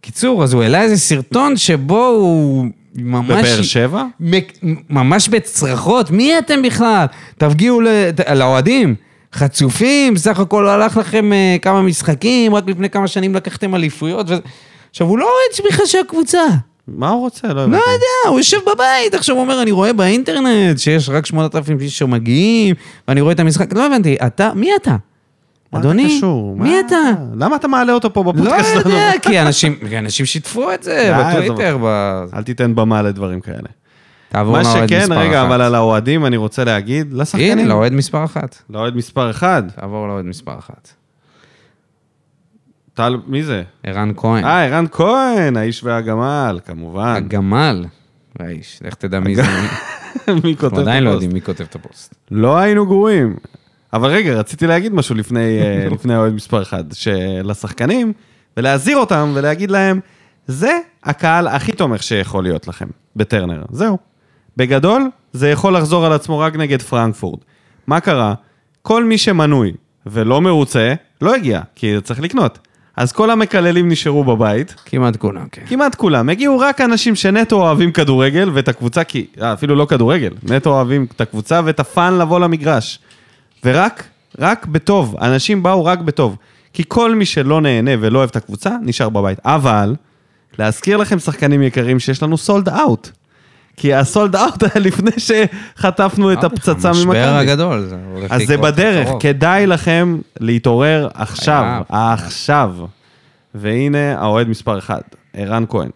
קיצור, אז הוא העלה איזה סרטון שבו הוא ממש... בבאר שבע? מק- ממש בצרחות, מי אתם בכלל? תפגיעו לאוהדים. חצופים, בסך הכל הלך לכם אה, כמה משחקים, רק לפני כמה שנים לקחתם אליפויות. ו... עכשיו, הוא לא אוהד בכלל של הקבוצה. מה הוא רוצה? לא לא. יודע, הוא יושב בבית, עכשיו הוא אומר, אני רואה באינטרנט שיש רק 8,000 איש שמגיעים, ואני רואה את המשחק. לא הבנתי, אתה, מי אתה? מה אדוני, אתה קשור? מי מה- אתה? למה אתה מעלה אותו פה לא בפודקאסט שלנו? יודע, כי אנשים, אנשים שיתפו את זה בטוויטר. ב- אל תיתן במה לדברים כאלה. תעבור מה לאוהד שכן, מספר רגע, אחת. אבל על האוהדים אני רוצה להגיד, הנה, לשחקנים. לאוהד מספר אחת. לאוהד מספר אחד. תעבור לאוהד מספר אחת. טל, מי זה? ערן כהן. אה, ערן כהן, האיש והגמל, כמובן. הגמל. האיש, לך תדע מי זה. מי כותב את עדיין לא הפוסט? יודעים מי כותב את הפוסט. לא היינו גרועים. אבל רגע, רציתי להגיד משהו לפני, אה, לפני האוהד מספר אחד, שלשחקנים, ולהזהיר אותם ולהגיד להם, זה הקהל הכי תומך שיכול להיות לכם, בטרנר. זהו. בגדול, זה יכול לחזור על עצמו רק נגד פרנקפורט. מה קרה? כל מי שמנוי ולא מרוצה, לא הגיע, כי צריך לקנות. אז כל המקללים נשארו בבית, כמעט כולם, כן. כמעט כולם. הגיעו רק אנשים שנטו אוהבים כדורגל ואת הקבוצה, כי... אה, אפילו לא כדורגל, נטו אוהבים את הקבוצה ואת ה fun לבוא למגרש. ורק, רק בטוב, אנשים באו רק בטוב. כי כל מי שלא נהנה ולא אוהב את הקבוצה, נשאר בבית. אבל, להזכיר לכם, שחקנים יקרים, שיש לנו סולד אאוט. כי הסולד אאוט היה לפני שחטפנו את הפצצה ממכבי. המשבר הגדול. זה הולך אז זה בדרך. כדאי לכם להתעורר עכשיו. עכשיו. והנה האוהד מספר אחד, ערן כהן.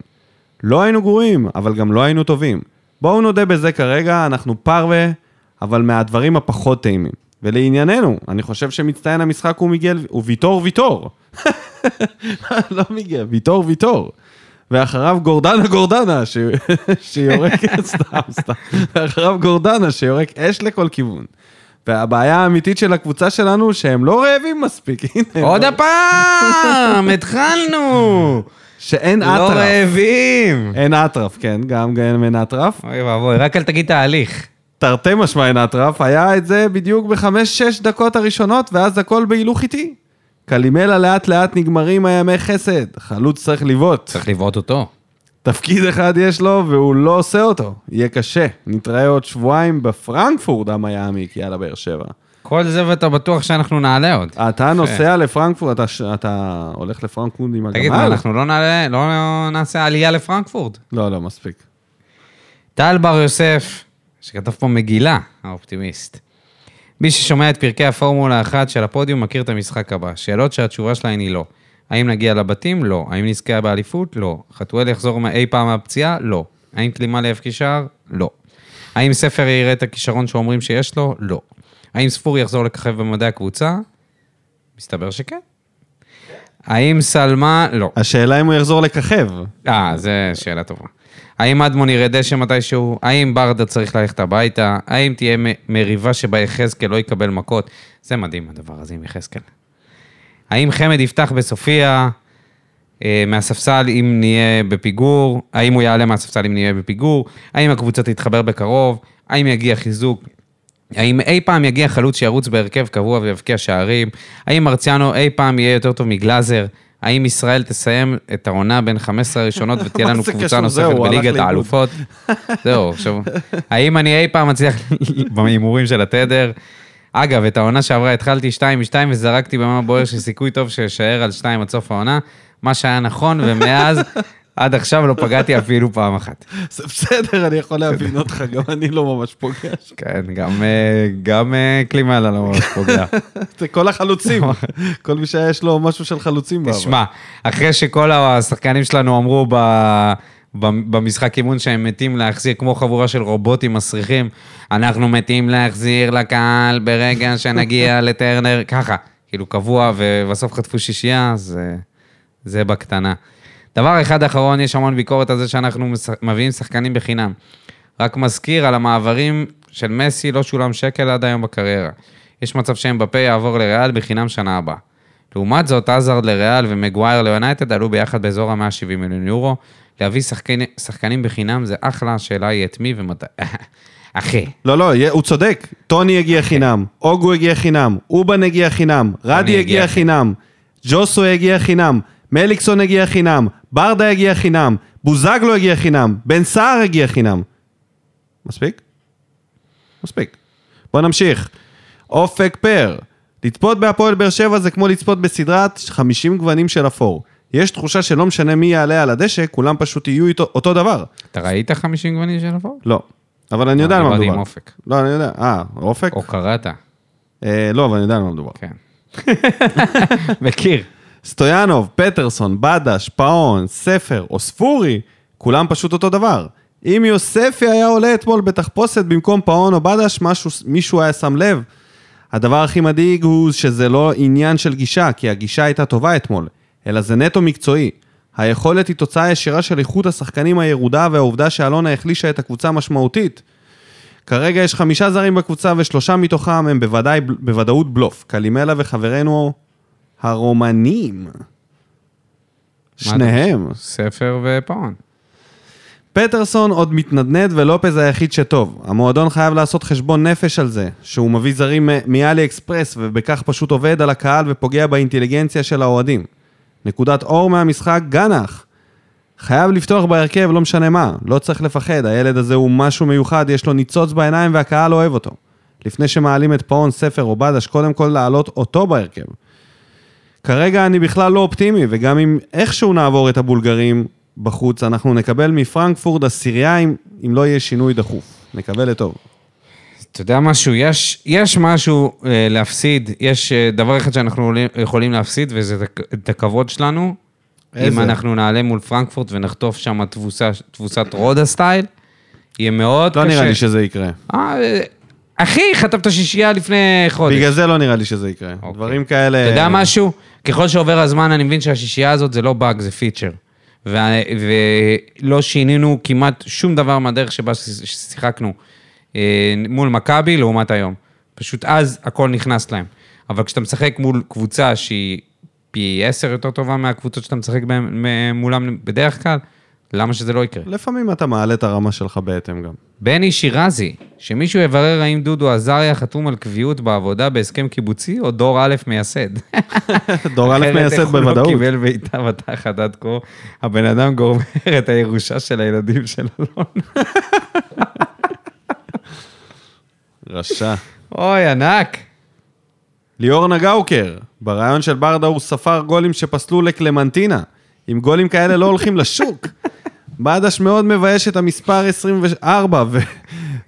לא היינו גרועים, אבל גם לא היינו טובים. בואו נודה בזה כרגע, אנחנו פרווה, אבל מהדברים הפחות טעימים. ולענייננו, אני חושב שמצטיין המשחק הוא מיגל, הוא ויטור ויטור. לא מיגל, ויטור ויטור. ואחריו גורדנה גורדנה, ש... שיורק, סתם, סתם. ואחריו גורדנה, שיורק אש לכל כיוון. והבעיה האמיתית של הקבוצה שלנו, שהם לא רעבים מספיק, הנה. עוד הפעם! התחלנו! שאין לא אטרף. רעבים! אין אטרף, כן, גם גם אין אטרף. אוי ואבוי, רק אל תגיד תהליך. תרתי משמע אין אטרף, היה את זה בדיוק בחמש-שש דקות הראשונות, ואז הכל בהילוך איטי. קלימלה לאט לאט נגמרים הימי חסד, חלוץ צריך לבעוט. צריך לבעוט אותו. תפקיד אחד יש לו, והוא לא עושה אותו. יהיה קשה. נתראה עוד שבועיים בפרנקפורט, המיאמיק, יאללה, באר שבע. כל זה ואתה בטוח שאנחנו נעלה עוד. אתה נוסע לפרנקפורט, אתה, ש- אתה הולך לפרנקפורט עם הגמל? תגיד, מה, אנחנו לא נעלה, לא נעשה עלייה לפרנקפורט? לא, לא, מספיק. טל בר יוסף, שכתב פה מגילה, האופטימיסט. מי ששומע את פרקי הפורמולה 1 של הפודיום מכיר את המשחק הבא. שאלות שהתשובה שלהן היא לא. האם נגיע לבתים? לא. האם נזכה באליפות? לא. חתואל יחזור אי פעם מהפציעה? לא. האם קלימה יבקיע שער? לא. האם ספר יראה את הכישרון שאומרים שיש לו? לא. האם ספור יחזור לככב במדעי הקבוצה? מסתבר שכן. האם סלמה? לא. השאלה אם הוא יחזור לככב. אה, זו שאלה טובה. האם אדמון ירד דשא מתישהו? האם ברדה צריך ללכת הביתה? האם תהיה מריבה שבה יחזקאל לא יקבל מכות? זה מדהים הדבר הזה עם יחזקאל. האם חמד יפתח בסופיה? אה, מהספסל אם נהיה בפיגור, האם הוא יעלה מהספסל אם נהיה בפיגור, האם הקבוצה תתחבר בקרוב, האם יגיע חיזוק, האם אי פעם יגיע חלוץ שירוץ בהרכב קבוע ויבקיע שערים, האם מרציאנו אי פעם יהיה יותר טוב מגלאזר, האם ישראל תסיים את העונה בין 15 הראשונות ותהיה לנו קבוצה? נוספת בליגת. האלופות? זהו, עכשיו, האם אני אי פעם אצליח בהימורים של התדר? אגב, את העונה שעברה התחלתי 2 מ-2 וזרקתי במה בוער שסיכוי טוב שאשאר על 2 עד סוף העונה, מה שהיה נכון, ומאז עד עכשיו לא פגעתי אפילו פעם אחת. זה בסדר, אני יכול להבין אותך, גם אני לא ממש פוגע שם. כן, גם, אה, גם אה, קלימאלה לא ממש פוגע. זה כל החלוצים, כל מי שיש לו משהו של חלוצים. תשמע, אחרי שכל השחקנים שלנו אמרו ב... במשחק אימון שהם מתים להחזיר, כמו חבורה של רובוטים מסריחים, אנחנו מתים להחזיר לקהל ברגע שנגיע לטרנר, ככה, כאילו קבוע, ובסוף חטפו שישייה, אה, זה בקטנה. דבר אחד אחרון, יש המון ביקורת על זה שאנחנו מביאים שחקנים בחינם. רק מזכיר, על המעברים של מסי לא שולם שקל עד היום בקריירה. יש מצב שאמבפה יעבור לריאל בחינם שנה הבאה. לעומת זאת, עזרד לריאל ומגווייר ליונייטד עלו ביחד באזור ה-170 מיליון יורו. להביא שחקני, שחקנים בחינם זה אחלה, השאלה היא את מי ומתי. אחי, לא, לא, הוא צודק. טוני הגיע חינם, אוגו הגיע חינם, אובן הגיע חינם, רדי הגיע. חינם, ג'וסו הגיע חינם, מליקסון הגיע חינם, ברדה הגיע חינם, בוזגלו הגיע חינם, בן סער הגיע חינם. מספיק? מספיק. בוא נמשיך. אופק פר. לצפות בהפועל באר שבע זה כמו לצפות בסדרת 50 גוונים של אפור. יש תחושה שלא משנה מי יעלה על הדשא, כולם פשוט יהיו איתו אותו דבר. אתה ראית 50 גוונים של אפור? לא. אבל אני יודע על מה דיברתי מדובר. עם אופק. לא, אני יודע. אה, אופק? או קראת? אה, לא, אבל אני יודע על מה מדובר. כן. מכיר. סטויאנוב, פטרסון, בדש, פאון, ספר או ספורי, כולם פשוט אותו דבר. אם יוספי היה עולה אתמול בתחפושת במקום פאון או בדש, משהו, מישהו היה שם לב. הדבר הכי מדאיג הוא שזה לא עניין של גישה, כי הגישה הייתה טובה אתמול, אלא זה נטו מקצועי. היכולת היא תוצאה ישירה של איכות השחקנים הירודה והעובדה שאלונה החלישה את הקבוצה משמעותית. כרגע יש חמישה זרים בקבוצה ושלושה מתוכם הם בוודאי, בוודאות בלוף. קלימלה וחברנו הרומנים. שניהם. ספר ופאון. פטרסון עוד מתנדנד ולופז היחיד שטוב. המועדון חייב לעשות חשבון נפש על זה, שהוא מביא זרים מאלי אקספרס ובכך פשוט עובד על הקהל ופוגע באינטליגנציה של האוהדים. נקודת אור מהמשחק, גנח. חייב לפתוח בהרכב, לא משנה מה. לא צריך לפחד, הילד הזה הוא משהו מיוחד, יש לו ניצוץ בעיניים והקהל אוהב אותו. לפני שמעלים את פאון, ספר או בדש, קודם כל להעלות אותו בהרכב. כרגע אני בכלל לא אופטימי, וגם אם איכשהו נעבור את הבולגרים בחוץ, אנחנו נקבל מפרנקפורט עשירייה אם, אם לא יהיה שינוי דחוף. נקווה לטוב. אתה יודע משהו, יש, יש משהו אה, להפסיד, יש אה, דבר אחד שאנחנו עולים- יכולים להפסיד, וזה את הכ- את הכבוד שלנו. איזה? אם אנחנו נעלה מול פרנקפורט ונחטוף שם תבוסה, תבוסת רודה סטייל, יהיה מאוד לא קשה. נראה לי שזה יקרה. אה, אה, אחי, חטפת שישייה לפני חודש. בגלל זה לא נראה לי שזה יקרה. אוקיי. דברים כאלה... אתה יודע משהו? ככל שעובר הזמן, אני מבין שהשישייה הזאת זה לא באג, זה פיצ'ר. וה- ולא שינינו כמעט שום דבר מהדרך שבה ש- ששיחקנו אה, מול מכבי לעומת היום. פשוט אז הכל נכנס להם. אבל כשאתה משחק מול קבוצה שהיא פי עשר יותר טובה מהקבוצות שאתה משחק מולם בדרך כלל, למה שזה לא יקרה? לפעמים אתה מעלה את הרמה שלך בהתאם גם. בני שירזי, שמישהו יברר האם דודו עזריה חתום על קביעות בעבודה בהסכם קיבוצי או דור א' מייסד. דור א' אחרת מייסד איך הוא לא בוודאות. קיבל בעיטה בתחת עד כה, הבן אדם גומר את הירושה של הילדים של אלון. רשע. אוי, ענק. ליאור נגאוקר, ברעיון של ברדה הוא ספר גולים שפסלו לקלמנטינה. עם גולים כאלה לא הולכים לשוק. בדש מאוד מבייש את המספר 24, ו-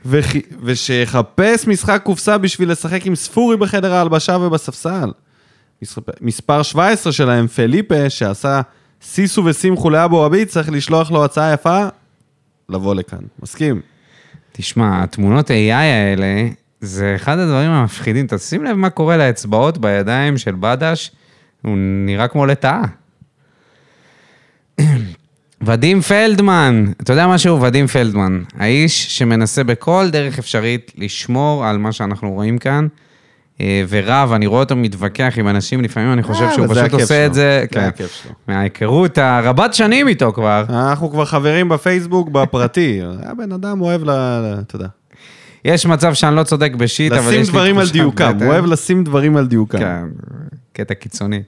ו- ושיחפש משחק קופסה בשביל לשחק עם ספורי בחדר ההלבשה ובספסל. מס- מספר 17 שלהם, פליפה, שעשה סיסו וסימחו לאבו עביד, צריך לשלוח לו הצעה יפה, לבוא לכאן. מסכים. תשמע, התמונות AI האלה, זה אחד הדברים המפחידים. תשים לב מה קורה לאצבעות בידיים של בדש, הוא נראה כמו לטאה. ודים פלדמן, אתה יודע משהו? ודים פלדמן, האיש שמנסה בכל דרך אפשרית לשמור על מה שאנחנו רואים כאן, אה, ורב, אני רואה אותו מתווכח עם אנשים, לפעמים אני חושב אה, שהוא פשוט עושה. את זה, זה כן, הכיף שלו. מההיכרות הרבת שנים איתו כבר. אנחנו כבר חברים בפייסבוק, בפרטי. הבן אדם אוהב ל... אתה יודע. יש מצב שאני לא צודק בשיט, אבל יש לי לשים תחושת דברים על דיוקם. הוא אוהב לשים דברים על דיוקם. כן, קטע קיצוני.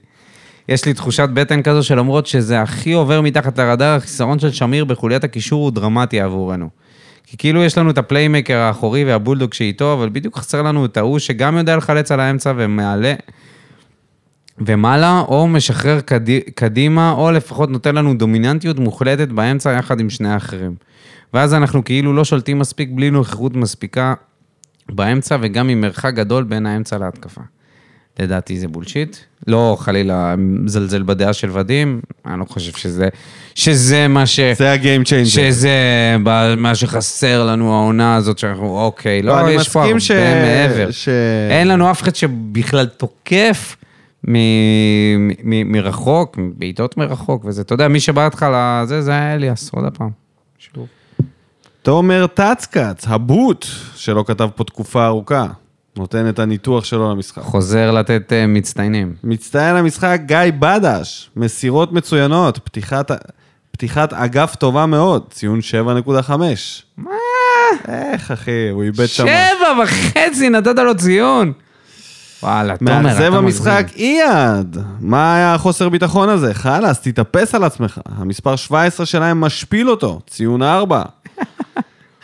יש לי תחושת בטן כזו שלמרות שזה הכי עובר מתחת לרדאר, החיסרון של שמיר בחוליית הקישור הוא דרמטי עבורנו. כי כאילו יש לנו את הפליימקר האחורי והבולדוג שאיתו, אבל בדיוק חסר לנו את ההוא שגם יודע לחלץ על האמצע ומעלה ומעלה, או משחרר קדי, קדימה, או לפחות נותן לנו דומיננטיות מוחלטת באמצע יחד עם שני האחרים. ואז אנחנו כאילו לא שולטים מספיק בלי נוכחות מספיקה באמצע, וגם עם מרחק גדול בין האמצע להתקפה. לדעתי זה bullshit. לא חלילה מזלזל בדעה של ודים, אני לא חושב שזה, שזה מה ש... זה ה game changer. שזה מה שחסר לנו העונה הזאת, שאנחנו, אוקיי, לא, אני יש פה הרבה ש- מעבר. ש- אין לנו אף אחד שבכלל תוקף מ- מ- מרחוק, בעיטות מרחוק וזה. אתה יודע, מי שבא לך לזה, זה היה אליאס, עוד הפעם. שוב. תומר טצקץ, הבוט, שלא כתב פה תקופה ארוכה, נותן את הניתוח שלו למשחק. חוזר לתת אה, מצטיינים. מצטיין המשחק גיא בדש, מסירות מצוינות, פתיחת, פתיחת אגף טובה מאוד, ציון 7.5. מה? איך אחי, הוא איבד שם. שבע וחצי נתת לו ציון. וואלה, תומר, אתה במשחק מגזים. אייד. מה היה החוסר ביטחון הזה? חלאס, תתאפס על עצמך. המספר 17 שלהם משפיל אותו, ציון 4.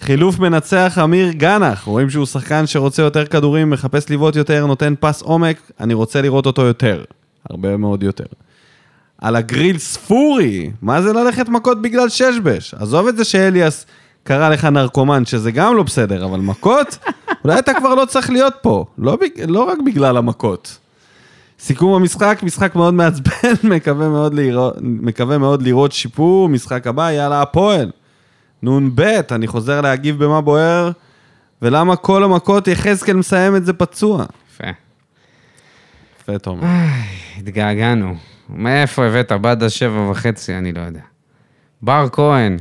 חילוף מנצח אמיר גנח, רואים שהוא שחקן שרוצה יותר כדורים, מחפש לבעוט יותר, נותן פס עומק, אני רוצה לראות אותו יותר. הרבה מאוד יותר. על הגריל ספורי, מה זה ללכת מכות בגלל ששבש? עזוב את זה שאליאס קרא לך נרקומן, שזה גם לא בסדר, אבל מכות? אולי אתה כבר לא צריך להיות פה, לא, בג... לא רק בגלל המכות. סיכום המשחק, משחק מאוד מעצבן, מקווה מאוד, לראות, מקווה מאוד לראות שיפור, משחק הבא, יאללה הפועל. נ"ב, אני חוזר להגיב במה בוער, ולמה כל המכות יחזקאל מסיים את זה פצוע. יפה. יפה, תומר. התגעגענו. מאיפה הבאת? בדה שבע וחצי, אני לא יודע. בר כהן.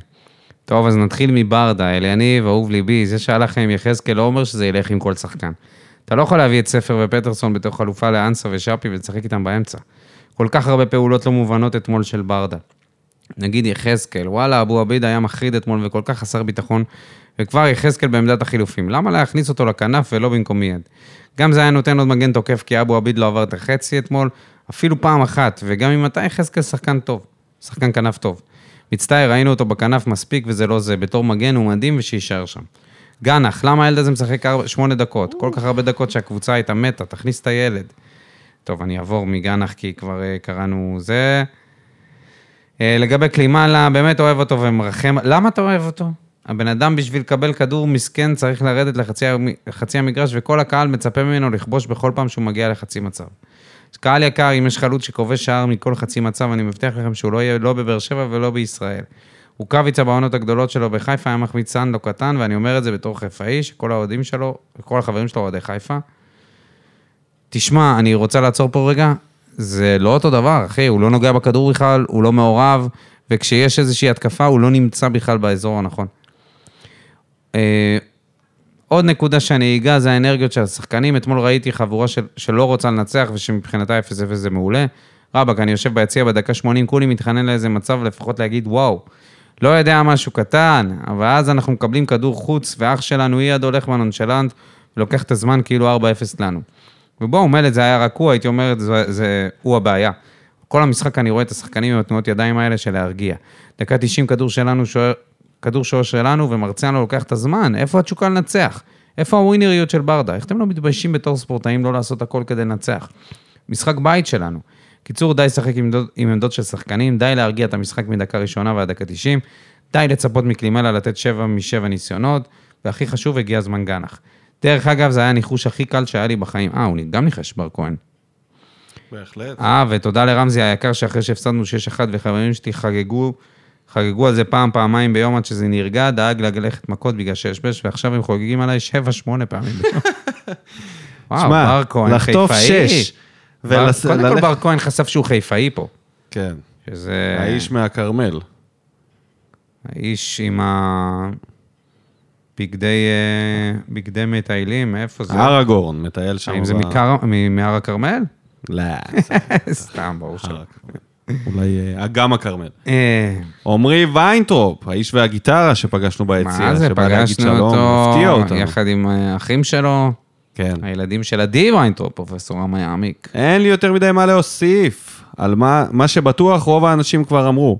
טוב, אז נתחיל מברדה, אליניב, אהוב ליבי, זה שהלך עם יחזקאל לא אומר שזה ילך עם כל שחקן. אתה לא יכול להביא את ספר ופטרסון בתור חלופה לאנסה ושאפי ולשחק איתם באמצע. כל כך הרבה פעולות לא מובנות אתמול של ברדה. נגיד יחזקאל, וואלה, אבו עביד היה מחריד אתמול וכל כך חסר ביטחון, וכבר יחזקאל בעמדת החילופים. למה להכניס אותו לכנף ולא במקום מיד? גם זה היה נותן עוד מגן תוקף, כי אבו עביד לא עבר את החצי אתמול, אפילו פעם אחת, וגם אם אתה יחזקאל שחקן טוב, שחקן כנף טוב. מצטער, ראינו אותו בכנף מספיק וזה לא זה, בתור מגן הוא מדהים ושיישאר שם. גנח, למה הילד הזה משחק שמונה דקות? כל כך הרבה דקות שהקבוצה הייתה מתה, תכניס את הילד. טוב, אני אעבור מגנח כי כבר אה, קראנו זה. אה, לגבי קלימאלה, באמת אוהב אותו ומרחם. למה אתה אוהב אותו? הבן אדם בשביל לקבל כדור מסכן צריך לרדת לחצי המ- חצי המגרש וכל הקהל מצפה ממנו לכבוש בכל פעם שהוא מגיע לחצי מצב. קהל יקר, אם יש חלוץ שכובש שער מכל חצי מצב, אני מבטיח לכם שהוא לא יהיה לא בבאר שבע ולא בישראל. רוקאביצה בעונות הגדולות שלו בחיפה היה מחמיץ סאן לא קטן, ואני אומר את זה בתור חיפאי, שכל האוהדים שלו, כל החברים שלו אוהדי חיפה. תשמע, אני רוצה לעצור פה רגע, זה לא אותו דבר, אחי, הוא לא נוגע בכדור בכלל, הוא לא מעורב, וכשיש איזושהי התקפה, הוא לא נמצא בכלל באזור הנכון. אה, עוד נקודה שאני אגע זה האנרגיות של השחקנים. אתמול ראיתי חבורה של, שלא רוצה לנצח ושמבחינתה 0-0 זה מעולה. רבאק, אני יושב ביציע בדקה 80, כולי מתחנן לאיזה מצב לפחות להגיד וואו. לא יודע משהו קטן, אבל אז אנחנו מקבלים כדור חוץ, ואח שלנו אייד הולך בנונשלנט, ולוקח את הזמן כאילו 4-0 לנו. ובואו, מילא זה היה רק הוא, הייתי אומר, זה, זה הוא הבעיה. כל המשחק אני רואה את השחקנים עם התנועות ידיים האלה של להרגיע. דקה 90 כדור שלנו, שוער, כדור שוער שלנו, ומרציאנו לוקח את הזמן. איפה התשוקה לנצח? איפה הווינריות של ברדה? איך אתם לא מתביישים בתור ספורטאים לא לעשות הכל כדי לנצח? משחק בית שלנו. קיצור, די לשחק עם, עם עמדות של שחקנים, די להרגיע את המשחק מדקה ראשונה ועד דקה 90, די לצפות מקלימלה לתת 7 מ-7 ניסיונות, והכי חשוב, הגיע זמן גנח. דרך אגב, זה היה הניחוש הכי קל שהיה לי בחיים. אה, הוא גם ניחש בר כהן. בהחלט. אה, ותודה לרמזי היקר שאחרי שהפסדנו 6-1 וחברים שלי חגגו, חגגו על זה פעם, פעמיים ביום עד שזה נרגע, דאג ללכת מכות בגלל שש-בש, ועכשיו הם חוגגים עליי 7-8 פעמים ביום. וואו, שמע, בר כהן, לחטוף חיפאי. שש. ולס- קודם כל בר כהן חשף שהוא חיפאי פה. כן, שזה... האיש מהכרמל. האיש עם ה... בגדי, אה, בגדי מטיילים, מאיפה זה? אראגורן, מטייל שם. האם זה מהר הכרמל? לא, סתם, ברור שלא. אולי אה, אגם הכרמל. אה, עמרי ויינטרופ, האיש והגיטרה שפגשנו ביציאה, מה זה, פגשנו אותו. יחד עם אה, האחים שלו, כן. הילדים של עדי ויינטרופ, פרופסור רמי יעמיק. אין לי יותר מדי מה להוסיף. על מה, מה שבטוח רוב האנשים כבר אמרו.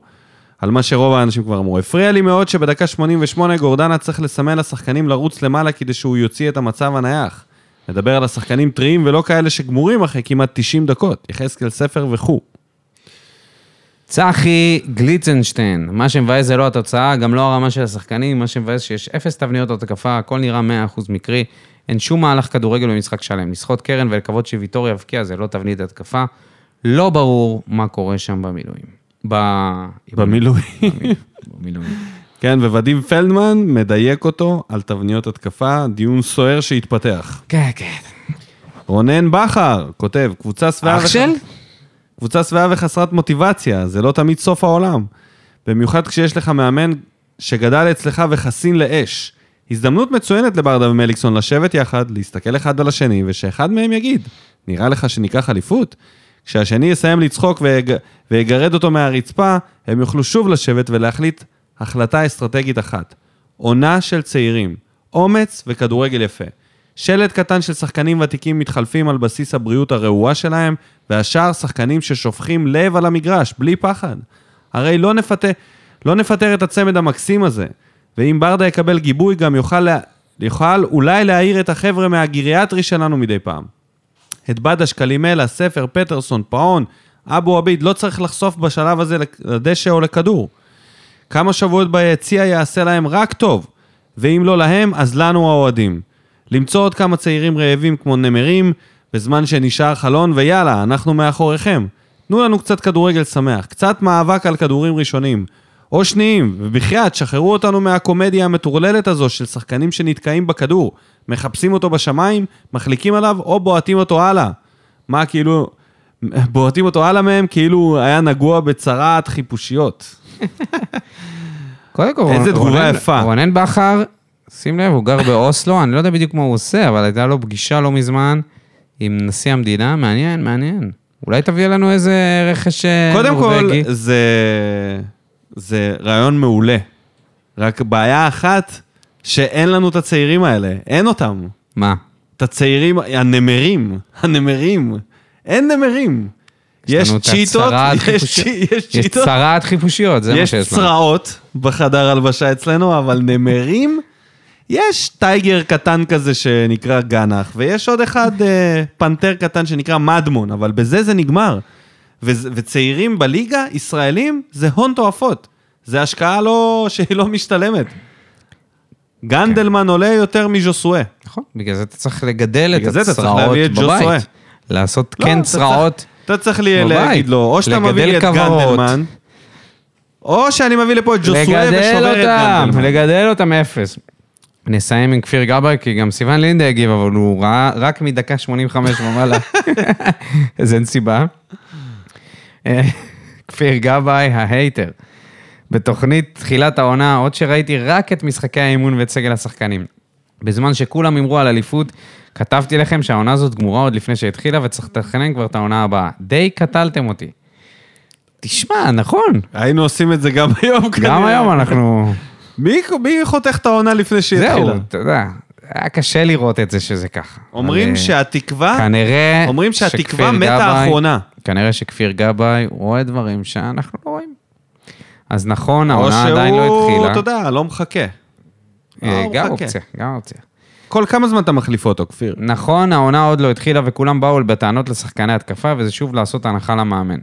על מה שרוב האנשים כבר אמרו. הפריע לי מאוד שבדקה 88 גורדנה צריך לסמן לשחקנים לרוץ למעלה כדי שהוא יוציא את המצב הנייח. מדבר על השחקנים טריים ולא כאלה שגמורים אחרי כמעט 90 דקות. יחזקאל ספר וכו'. צחי גליצנשטיין, מה שמבאס זה לא התוצאה, גם לא הרמה של השחקנים, מה שמבאס שיש אפס תבניות התקפה, הכל נראה 100% מקרי, אין שום מהלך כדורגל במשחק שלם. לשחות קרן ולקוות שוויטור יבקיע זה לא תבנית התקפה. לא ברור מה קורה שם במילואים. במילואים. במילואים. כן, וואדים פלדמן מדייק אותו על תבניות התקפה, דיון סוער שהתפתח. כן, כן. רונן בכר כותב, קבוצה שבעה... אח של? קבוצה שבעה וחסרת מוטיבציה, זה לא תמיד סוף העולם. במיוחד כשיש לך מאמן שגדל אצלך וחסין לאש. הזדמנות מצוינת לברדה ומליקסון לשבת יחד, להסתכל אחד על השני, ושאחד מהם יגיד, נראה לך שניקח אליפות? כשהשני יסיים לצחוק ויג... ויגרד אותו מהרצפה, הם יוכלו שוב לשבת ולהחליט החלטה אסטרטגית אחת. עונה של צעירים, אומץ וכדורגל יפה. שלט קטן של שחקנים ותיקים מתחלפים על בסיס הבריאות הרעועה שלהם, והשאר שחקנים ששופכים לב על המגרש, בלי פחד. הרי לא נפתה, לא נפטר את הצמד המקסים הזה, ואם ברדה יקבל גיבוי גם יוכל, לה, יוכל אולי להעיר את החבר'ה מהגיריאטרי שלנו מדי פעם. את בדש, קלימלה, ספר, פטרסון, פאון, אבו עביד, לא צריך לחשוף בשלב הזה לדשא או לכדור. כמה שבועות ביציע יעשה להם רק טוב, ואם לא להם, אז לנו האוהדים. למצוא עוד כמה צעירים רעבים כמו נמרים, בזמן שנשאר חלון, ויאללה, אנחנו מאחוריכם. תנו לנו קצת כדורגל שמח, קצת מאבק על כדורים ראשונים. או שניים, ובחייאת, שחררו אותנו מהקומדיה המטורללת הזו של שחקנים שנתקעים בכדור, מחפשים אותו בשמיים, מחליקים עליו, או בועטים אותו הלאה. מה, כאילו... בועטים אותו הלאה מהם, כאילו היה נגוע בצרעת חיפושיות. קודם כל, איזה תגובה יפה. רונן בכר, שים לב, הוא גר באוסלו, אני לא יודע בדיוק מה הוא עושה, אבל הייתה לו פגישה לא מזמן עם נשיא המדינה, מעניין, מעניין. אולי תביא לנו איזה רכש אה, קודם כל, נורבגי. זה, זה רעיון מעולה. רק בעיה אחת, שאין לנו את הצעירים האלה, אין אותם. מה? את הצעירים, הנמרים, הנמרים. אין נמרים. יש צ'יטות, יש חיפושיות. צ'י- יש יש צ'יטות, צרעת חיפושיות, זה מה יש שיש לנו. צרעות בחדר הלבשה אצלנו, אבל נמרים, יש טייגר קטן כזה שנקרא גנח, ויש עוד אחד אה, פנתר קטן שנקרא מדמון, אבל בזה זה נגמר. ו- וצעירים בליגה, ישראלים, זה הון תועפות. זה השקעה לא, שהיא לא משתלמת. גנדלמן עולה יותר מז'וסואה. נכון, בגלל זה אתה צריך לגדל את בגלל הצרעות את. בבית. לעשות לא, כן אתה צרעות. צריך- אתה צריך לי בבית. להגיד לו, או שאתה מביא לי את. גנדלמן, או שאני מביא לפה את ג'וסואה ושובר את אותם, גנדלמן. לגדל אותם אפס. נסיים עם כפיר גבאי, כי גם סיון לינדה הגיב, אבל הוא ראה רק מדקה 85 ומעלה. אז אין סיבה. אה, כפיר גבאי, ההייטר. בתוכנית תחילת העונה, עוד שראיתי רק את משחקי האימון ואת סגל השחקנים. בזמן שכולם הימרו על אליפות, כתבתי לכם שהעונה הזאת גמורה עוד לפני שהתחילה וצריך לתכנן כבר את העונה הבאה. די קטלתם אותי. תשמע, נכון. היינו עושים את זה גם היום כנראה. גם היום אנחנו... מי, מי חותך את העונה לפני שהיא זהו, התחילה? אתה יודע, היה קשה לראות את זה שזה ככה. אומרים אבל, שהתקווה, כנראה... אומרים שהתקווה מתה האחרונה. כנראה שכפיר גבאי רואה דברים שאנחנו לא רואים. אז נכון, או העונה עדיין לא שהוא, התחילה. אתה יודע, לא מחכה. אה, הוא גם. אופציה, גם אופציה. כל כמה זמן אתה מחליף אותו, כפיר? נכון, העונה עוד לא התחילה וכולם באו בטענות לשחקני התקפה, וזה שוב לעשות הנחה למאמן.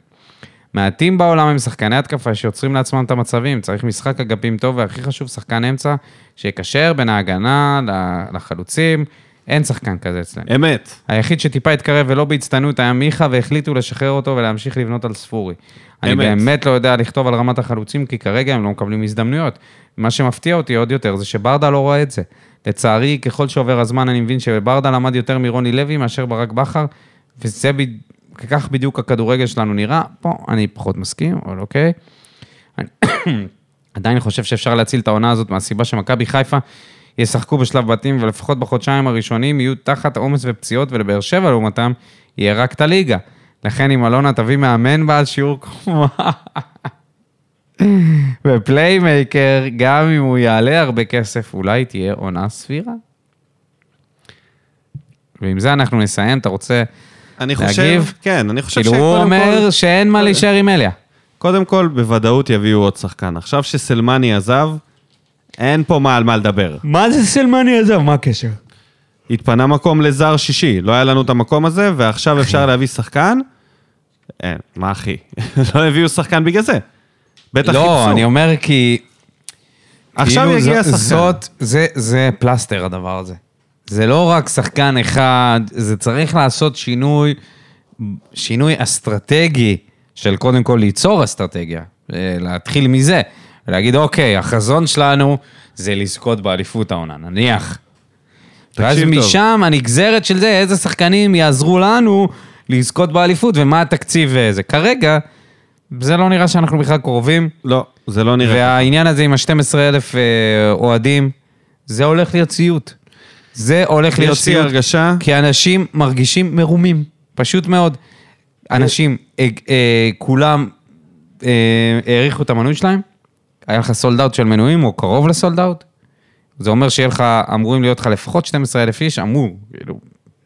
מעטים בעולם הם שחקני התקפה שיוצרים לעצמם את המצבים, צריך משחק אגפים טוב, והכי חשוב, שחקן אמצע שיקשר בין ההגנה לחלוצים, אין שחקן כזה אצלנו. אמת. היחיד שטיפה התקרב ולא בהצטיינות היה מיכה, והחליטו לשחרר אותו ולהמשיך לבנות על ספורי. אני אמת. באמת לא יודע לכתוב על רמת החלוצים, כי כרגע הם לא מקבלים הזדמנויות. מה שמפתיע אותי עוד יותר זה שברדה לא רואה את זה. לצערי, ככל שעובר הזמן, אני מבין שברדה למד יותר מרוני לוי מאשר ברק בכר, וזה ב... כך בדיוק הכדורגל שלנו נראה. פה אני פחות מסכים, אבל אוקיי. אני עדיין חושב שאפשר להציל את העונה הזאת מהסיבה שמכבי חיפה ישחקו בשלב בתים, ולפחות בחודשיים הראשונים יהיו תחת עומס ופציעות, ולבאר שבע לעומתם יהיה רק את הליגה. לכן אם אלונה תביא מאמן בעל שיעור קומה ו playmaker, גם אם הוא יעלה הרבה כסף, אולי תהיה עונה סבירה. ועם זה אנחנו נסיים, אתה רוצה... אני חושב, להגיב? כן, אני חושב כאילו הוא שקודם אומר כל, שאין מה להישאר עם אליה. קודם כל, בוודאות יביאו עוד שחקן. עכשיו שסלמני עזב, אין פה מה על מה לדבר. מה זה סלמני עזב? מה הקשר? התפנה מקום לזר שישי, לא היה לנו את המקום הזה, ועכשיו אפשר להביא שחקן? אין, מה אחי? לא הביאו שחקן בגלל זה. בטח לא, חיפשו. אני אומר כי... עכשיו כאילו יגיע שחקן. זאת, זה, זה פלסטר הדבר הזה. זה לא רק שחקן אחד, זה צריך לעשות שינוי, שינוי אסטרטגי של קודם כל ליצור אסטרטגיה, אה, להתחיל מזה, ולהגיד, אוקיי, החזון שלנו זה לזכות באליפות העונה, נניח. ואז טוב. משם הנגזרת של זה, איזה שחקנים יעזרו לנו לזכות באליפות ומה התקציב וזה. כרגע, זה לא נראה שאנחנו בכלל קרובים. לא, זה לא נראה. והעניין הזה עם ה-12,000 אוהדים, זה הולך להיות סיוט. זה הולך להיות יש לי סיוט. הרגשה, כי אנשים מרגישים מרומים, פשוט מאוד. אנשים, אה, אה, כולם אה, העריכו את המנוי שלהם, היה לך סולד אאוט של מנויים, או קרוב לסולד אאוט. זה אומר שיהיה לך, אמורים להיות לך לפחות 12,000 איש, אמור, כאילו,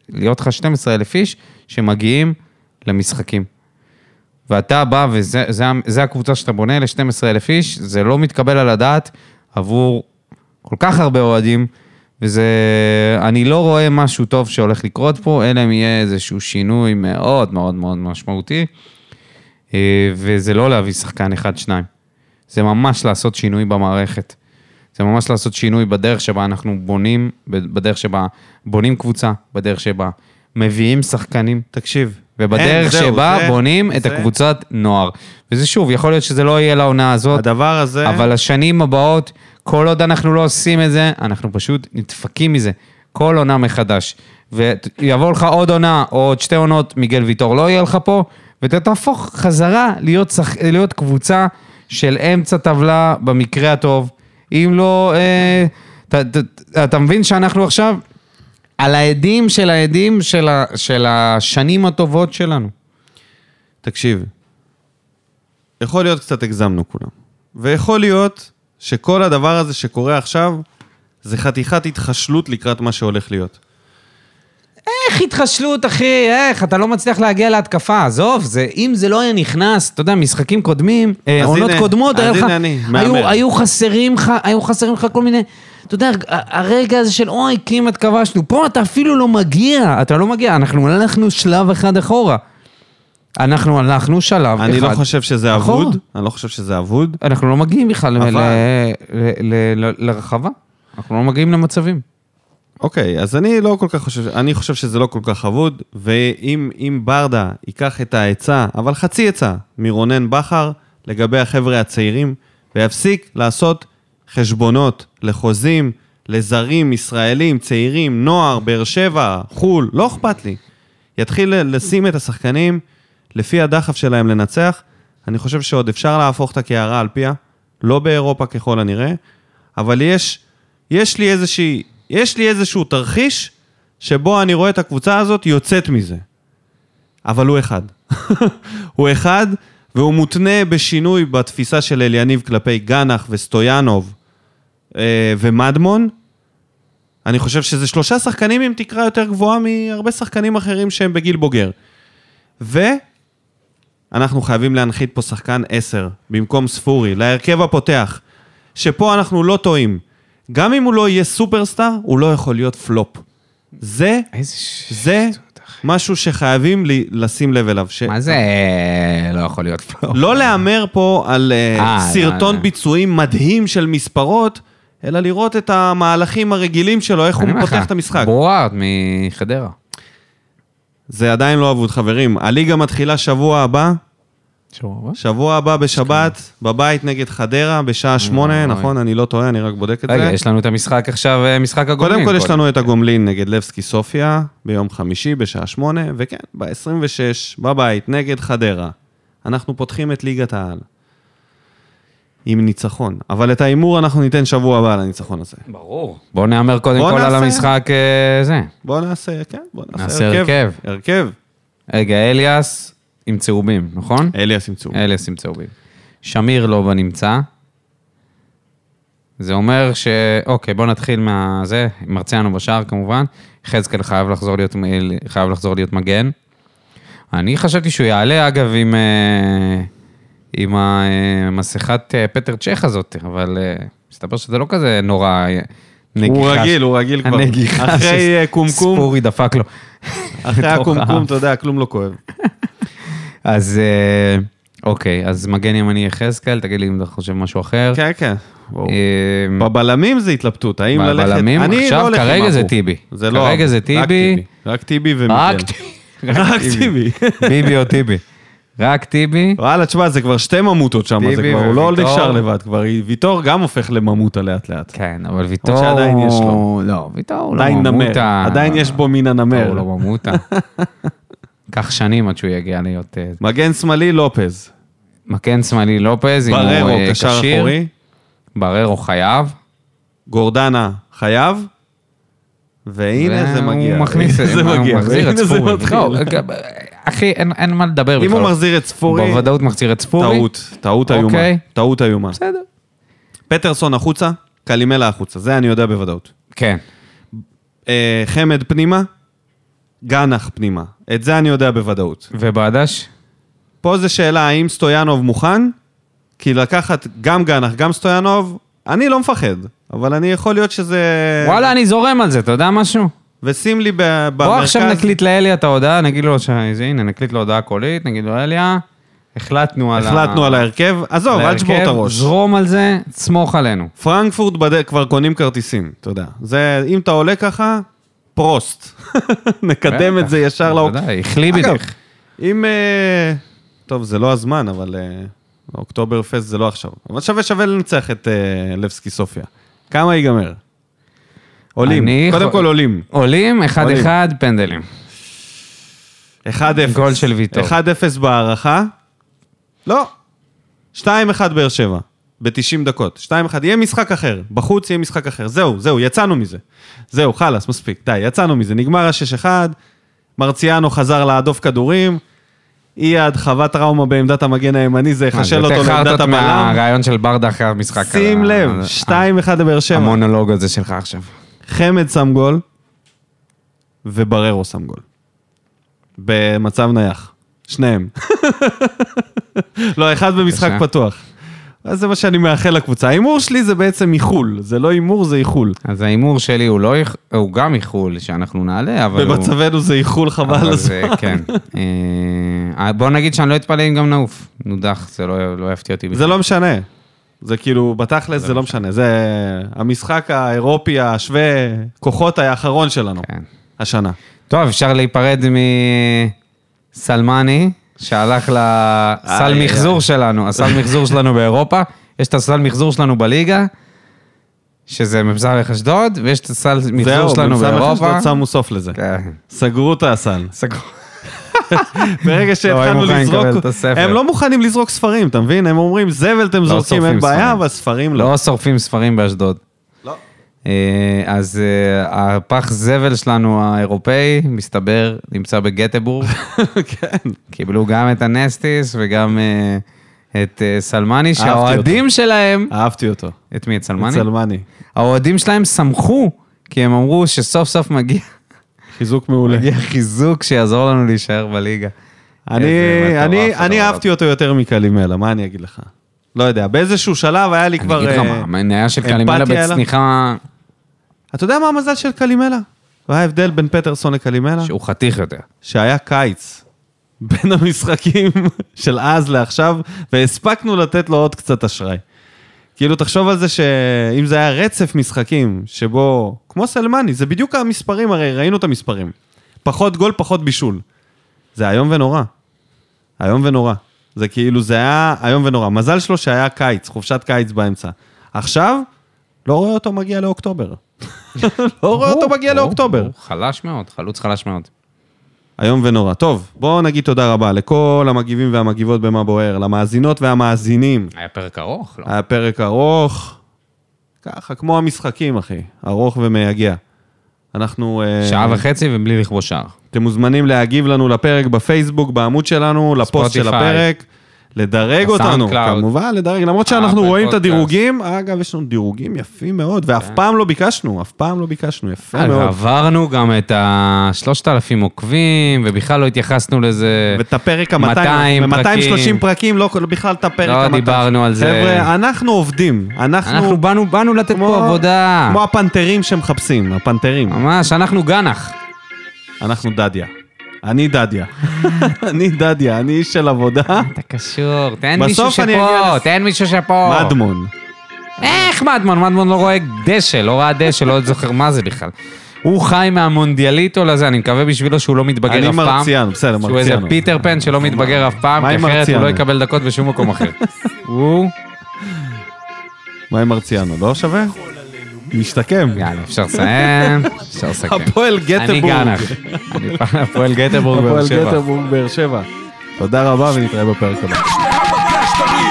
להיות לך 12,000 איש שמגיעים למשחקים. ואתה בא, וזה זה, זה הקבוצה שאתה בונה ל-12,000 איש, זה לא מתקבל על הדעת עבור כל כך הרבה אוהדים, וזה... אני לא רואה משהו טוב שהולך לקרות פה, אלא אם יהיה איזשהו שינוי מאוד מאוד מאוד משמעותי, אה, וזה לא להביא שחקן אחד-שניים. זה ממש לעשות שינוי במערכת. זה ממש לעשות שינוי בדרך שבה אנחנו בונים, בדרך שבה בונים קבוצה, בדרך שבה מביאים שחקנים, תקשיב. ובדרך אין, זהו, שבה זה- בונים את זה- הקבוצת נוער. וזה שוב, יכול להיות שזה לא יהיה לעונה הזאת, הדבר הזה... אבל השנים הבאות, כל עוד אנחנו לא עושים את זה, אנחנו פשוט נדפקים מזה. כל עונה מחדש. ויבוא לך עוד עונה, או עוד שתי עונות, מיגל ויטור לא יהיה לך פה, ואתה תהפוך חזרה להיות, שח... להיות קבוצה של אמצע טבלה במקרה הטוב. אם לא... אה, אתה, אתה, אתה מבין שאנחנו עכשיו על העדים של העדים של, ה, של השנים הטובות שלנו. תקשיב, יכול להיות קצת הגזמנו כולם. ויכול להיות שכל הדבר הזה שקורה עכשיו, זה חתיכת התחשלות לקראת מה שהולך להיות. איך התחשלות, אחי? איך? אתה לא מצליח להגיע להתקפה. עזוב, זה, אם זה לא היה נכנס, אתה יודע, משחקים קודמים, אה, עונות הנה, קודמות, אז. הנה אני, היו, מהמר. היו חסרים לך, היו חסרים לך כל מיני... אתה יודע, הרגע הזה של אוי, כמעט כבשנו. פה אתה אפילו לא מגיע, אתה לא מגיע. אנחנו הלכנו שלב אחד אחורה. אנחנו הלכנו שלב אחד. אני לא חושב שזה אחורה. אבוד, אני לא חושב שזה אבוד. אנחנו לא מגיעים בכלל אבל- ל- ל- ל- ל- לרחבה. אנחנו לא מגיעים למצבים. אוקיי, אז אני לא כל כך חושב, אני חושב שזה לא כל כך אבוד, ואם אם ברדה ייקח את העצה, אבל חצי עצה, מרונן בכר, לגבי החבר'ה הצעירים, ויפסיק לעשות חשבונות לחוזים, לזרים, ישראלים, צעירים, נוער, באר שבע, חו"ל, לא אכפת לי. יתחיל לשים את השחקנים לפי הדחף שלהם לנצח. אני חושב שעוד אפשר להפוך את הקערה על פיה, לא באירופה ככל הנראה, אבל יש, יש לי איזושהי, יש לי איזשהו תרחיש שבו אני רואה את הקבוצה הזאת יוצאת מזה. אבל הוא אחד. הוא אחד, והוא מותנה בשינוי בתפיסה של אליניב כלפי גנח וסטויאנוב אה, ומדמון. אני חושב שזה שלושה שחקנים עם תקרה יותר גבוהה מהרבה שחקנים אחרים שהם בגיל בוגר. ואנחנו חייבים להנחית פה שחקן 10 במקום ספורי, להרכב הפותח, שפה אנחנו לא טועים. גם אם הוא לא יהיה סופרסטאר, הוא לא יכול להיות פלופ. זה. זה משהו שחייבים לי, לשים לב אליו. ש... מה זה אה, לא יכול להיות פלופ? לא להמר פה על uh, אה, סרטון לא, לא. ביצועים מדהים של מספרות, אלא לראות את המהלכים הרגילים שלו, איך הוא פותח את המשחק. בורארד מחדרה. זה עדיין לא אבוד, חברים. הליגה מתחילה שבוע הבא, שבוע הבא בשבת, בבית נגד חדרה, בשעה שמונה, אוי. נכון? אני לא טועה, אני רק בודק את רגע, זה. יש לנו את המשחק עכשיו, אה, משחק הגומלין. קודם כל יש לנו את הגומלין נגד לבסקי סופיה, ביום חמישי בשעה שמונה, וכן, ב-26, בבית, נגד חדרה. אנחנו פותחים את ליגת העל. עם ניצחון. אבל את ההימור אנחנו ניתן שבוע הבא לניצחון הזה. ברור. בואו נהמר קודם בוא כל על נעשה- המשחק אה, זה. בואו נעשה, כן, בואו נעשה, נעשה הרכב. הרכב. רגע, אליאס עם צהובים, נכון? אליאס עם צור. אליאס עם צהובים. שמיר לא בנמצא. זה אומר ש... אוקיי, בוא נתחיל מהזה, מרציאנו בשער כמובן. יחזקאל חייב לחזור להיות, חייב לחזור להיות מגן. אני חשבתי שהוא יעלה, אגב, עם, אה, עם המסכת אה, פטר צ'ך הזאת, אבל אה, מסתבר שזה לא כזה נורא. אה, הוא נגיחה רגיל, הוא רגיל כבר. הנגיחה אחרי אה, קומקום, ספורי דפק לו. אחרי הקומקום. אתה יודע, כלום לא כואב. אז אה, אוקיי, אז מגן ימני יחזקאל, תגיד לי אם אתה חושב משהו אחר. כן, כן. אה, בבלמים זה התלבטות, האם ללכת... בבלמים, עכשיו, לא עם כרגע זה. טיבי. זה לא כרגע זה טיבי. רק טיבי ומיגל. רק טיבי. ביבי או טיבי. רק טיבי. וואלה, תשמע, זה כבר שתי ממוטות שם, זה כבר, הוא לא. נשאר לבד, כבר ויטור גם הופך לממוטה לאט לאט. כן, אבל ויטור... שעדיין יש לו. לא, ויטור הוא לא עדיין נמר, ממוטה. עדיין יש בו מן הנמר. הוא לא ממוטה. קח שנים עד שהוא יגיע להיות... אה, מגן שמאלי, לופז. מקן שמאלי לופז, אם הוא בררו, אה, קשר כשיר. אחורי. בררו חייב. גורדנה, חייב. והנה זה מגיע. הוא מכניס, הנה זה הוא. מחזיר את ספורי. לא, אחי, אין מה לדבר בכלל. אם הוא מחזיר את ספורי, בוודאות מחזיר את ספורי. טעות, טעות איומה. אוקיי. טעות איומה. בסדר. פטרסון החוצה, קלימלה החוצה, זה אני יודע בוודאות. כן. אה, חמד פנימה, גנח פנימה. את זה אני יודע בוודאות. ובדש? פה זו שאלה האם סטויאנוב מוכן, כי לקחת גם גנח, גם סטויאנוב, אני לא מפחד, אבל אני יכול להיות שזה... וואלה, אני זורם על זה, אתה יודע משהו? ושים לי ב- במרכז... בוא עכשיו נקליט לאליה את ההודעה, נגיד לו, ש- הנה, נקליט לו הודעה קולית, נגיד לו, אליה, החלטנו על ה... החלטנו על ההרכב, עזוב, אל תשבור את הראש. זרום על זה, סמוך עלינו. פרנקפורט בדרך כבר קונים כרטיסים, אתה יודע. זה, אם אתה עולה ככה, פרוסט. נקדם את זה ישר לאוק... בוודאי, החליא אגב, בדיוק. אם... אה, טוב, זה לא הזמן, אבל אה, אוקטובר פסט זה לא עכשיו. אבל שווה שווה לנצח את אה, לבסקי סופיה. כמה ייגמר? עולים, קודם כל. עולים, עולים. 1-1, פנדלים. 1-0. גול של ויטור. 1-0 בהערכה. לא. 2-1 באר שבע. ב-90 דקות. 2-1. יהיה משחק אחר. בחוץ יהיה משחק אחר. זהו, זהו, יצאנו מזה. זהו, חלאס, מספיק. די, יצאנו מזה. נגמר ה-6-1, מרציאנו חזר להדוף כדורים. אייד חווה טראומה בעמדת המגן הימני, זה יחשל אותו לעמדת הבלם. מהרעיון של ברדה אחרי המשחק. שים על לב, על- 2-1 לבאר שבע. המונולוג הזה שלך עכשיו. חמד שם גול, ובררו שם גול. במצב נייח. שניהם. לא, אחד במשחק. פתוח. אז זה מה שאני מאחל לקבוצה. ההימור שלי זה בעצם איחול. זה לא הימור, זה איחול. אז ההימור שלי הוא לא, איח- הוא גם איחול שאנחנו נעלה, אבל הוא... במצבנו זה איחול חבל אבל על זה, הזמן. כן. אה, בוא נגיד שאני לא אתפלא אם גם נעוף. נודח, זה לא לא יפתיע אותי. זה לא משנה. זה כאילו, בתכלס זה לא משנה. זה המשחק האירופי השווה כוחות האחרון שלנו, כן. השנה. טוב, אפשר להיפרד מסלמני, שהלך לסל מחזור. שלנו, הסל מחזור שלנו באירופה, יש את הסל מחזור שלנו בליגה, שזה מ"ס אשדוד, ויש את הסל מחזור זהו, שלנו באירופה. אשדוד שמו סוף לזה. כן. סגרו את הסל. סגרו. ברגע הם שהתחלנו לזרוק. הם לא מוכנים לזרוק ספרים, אתה מבין? הם אומרים, זבל אתם זורקים, שורפים אין בעיה. אבל ספרים לא. לא שורפים ספרים באשדוד. אה, אז אה, הפח זבל שלנו האירופאי, מסתבר, נמצא בגטבורג. כן. קיבלו גם את הנסטיס וגם אה, את סלמני, שהאוהדים שלהם... אהבתי אותו. את מי? את סלמני? צלמני. האוהדים שלהם שמחו, כי הם אמרו שסוף סוף מגיע, חיזוק מעולה. מגיע חיזוק שיעזור לנו להישאר בליגה. אני, אני, אני אהבתי אותו יותר מקלימלה, מה אני אגיד לך? לא יודע, באיזשהו שלב היה לי אני כבר... אגיד לך מה, המניה של קלימלה. בצניחה, אתה יודע מה המזל של קלימלה? מה ההבדל בין פטרסון לקלימלה? שהוא חתיך יותר. שהיה קיץ בין המשחקים של אז לעכשיו, והספקנו לתת לו עוד קצת אשראי. כאילו, תחשוב על זה שאם זה היה רצף משחקים, שבו, כמו סלמני, זה בדיוק המספרים, הרי ראינו את המספרים. פחות גול, פחות בישול. זה איום ונורא. איום ונורא. זה כאילו, זה היה איום ונורא. מזל שלו שהיה קיץ, חופשת קיץ באמצע. עכשיו, לא רואה אותו מגיע לאוקטובר. לא רואה אותו מגיע לאוקטובר. חלש מאוד, חלוץ חלש מאוד. איום ונורא. טוב, בואו נגיד תודה רבה לכל המגיבים והמגיבות במה בוער, למאזינות והמאזינים. היה פרק ארוך, לא? היה פרק ארוך, ככה, כמו המשחקים, אחי, ארוך ומייגע. אנחנו... אה, שעה וחצי ובלי לכבוש שער. אתם מוזמנים להגיב לנו לפרק בפייסבוק, בעמוד שלנו, לפוסט של. הפרק. לדרג אותנו, בסאונדקלאוד. כמובן, לדרג, למרות שאנחנו אפל רואים את. הדירוגים, אגב, יש לנו דירוגים יפים מאוד, ואף פעם לא ביקשנו, אף פעם לא ביקשנו, יפה מאוד. עברנו גם את ה-3,000 עוקבים, ובכלל לא התייחסנו לזה. ואת הפרק ה-200, 200 ב-230 פרקים, לא בכלל את הפרק לא ה-200. דיברנו על זה. חבר'ה, אנחנו עובדים, אנחנו... אנחנו באנו, לתת פה עבודה. כמו הפנתרים שמחפשים, הפנתרים. ממש, אנחנו גנח. אנחנו דדיה. אני דדיה. אני דדיה, אני איש של עבודה. אתה קשור, תן מישהו אני שפה, תן מישהו שפה. מדמון. איך מדמון? מדמון לא רואה דשא, לא ראה דשא, לא זוכר מה זה בכלל. הוא חי מהמונדיאליטו לזה, אני מקווה בשבילו שהוא לא מתבגר אני אף פעם. מרציאנו, בסדר, שהוא איזה מרציאנו. פיטר פן שלא מתבגר אף פעם, כי אחרת הוא מרציאנו? לא יקבל דקות בשום מקום אחר. הוא... מה עם מרציאנו? לא שווה? משתקם. יאללה, אפשר לסיים, אפשר לסכם. הפועל אני גטבורג. גנח. אני הפועל גטבורג באר הפועל שבע. גטבורג באר שבע. תודה רבה ונתראה בפרק הבא. מהמגש טרי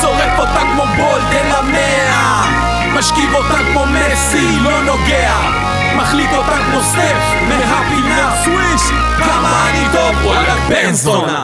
שורף אותה כמו בולדן המאה משכיב אותה כמו מסי, לא נוגע מחליט אותה כמו סטף מהפינה סוויש כמה אני טוב, וואלה בן זונה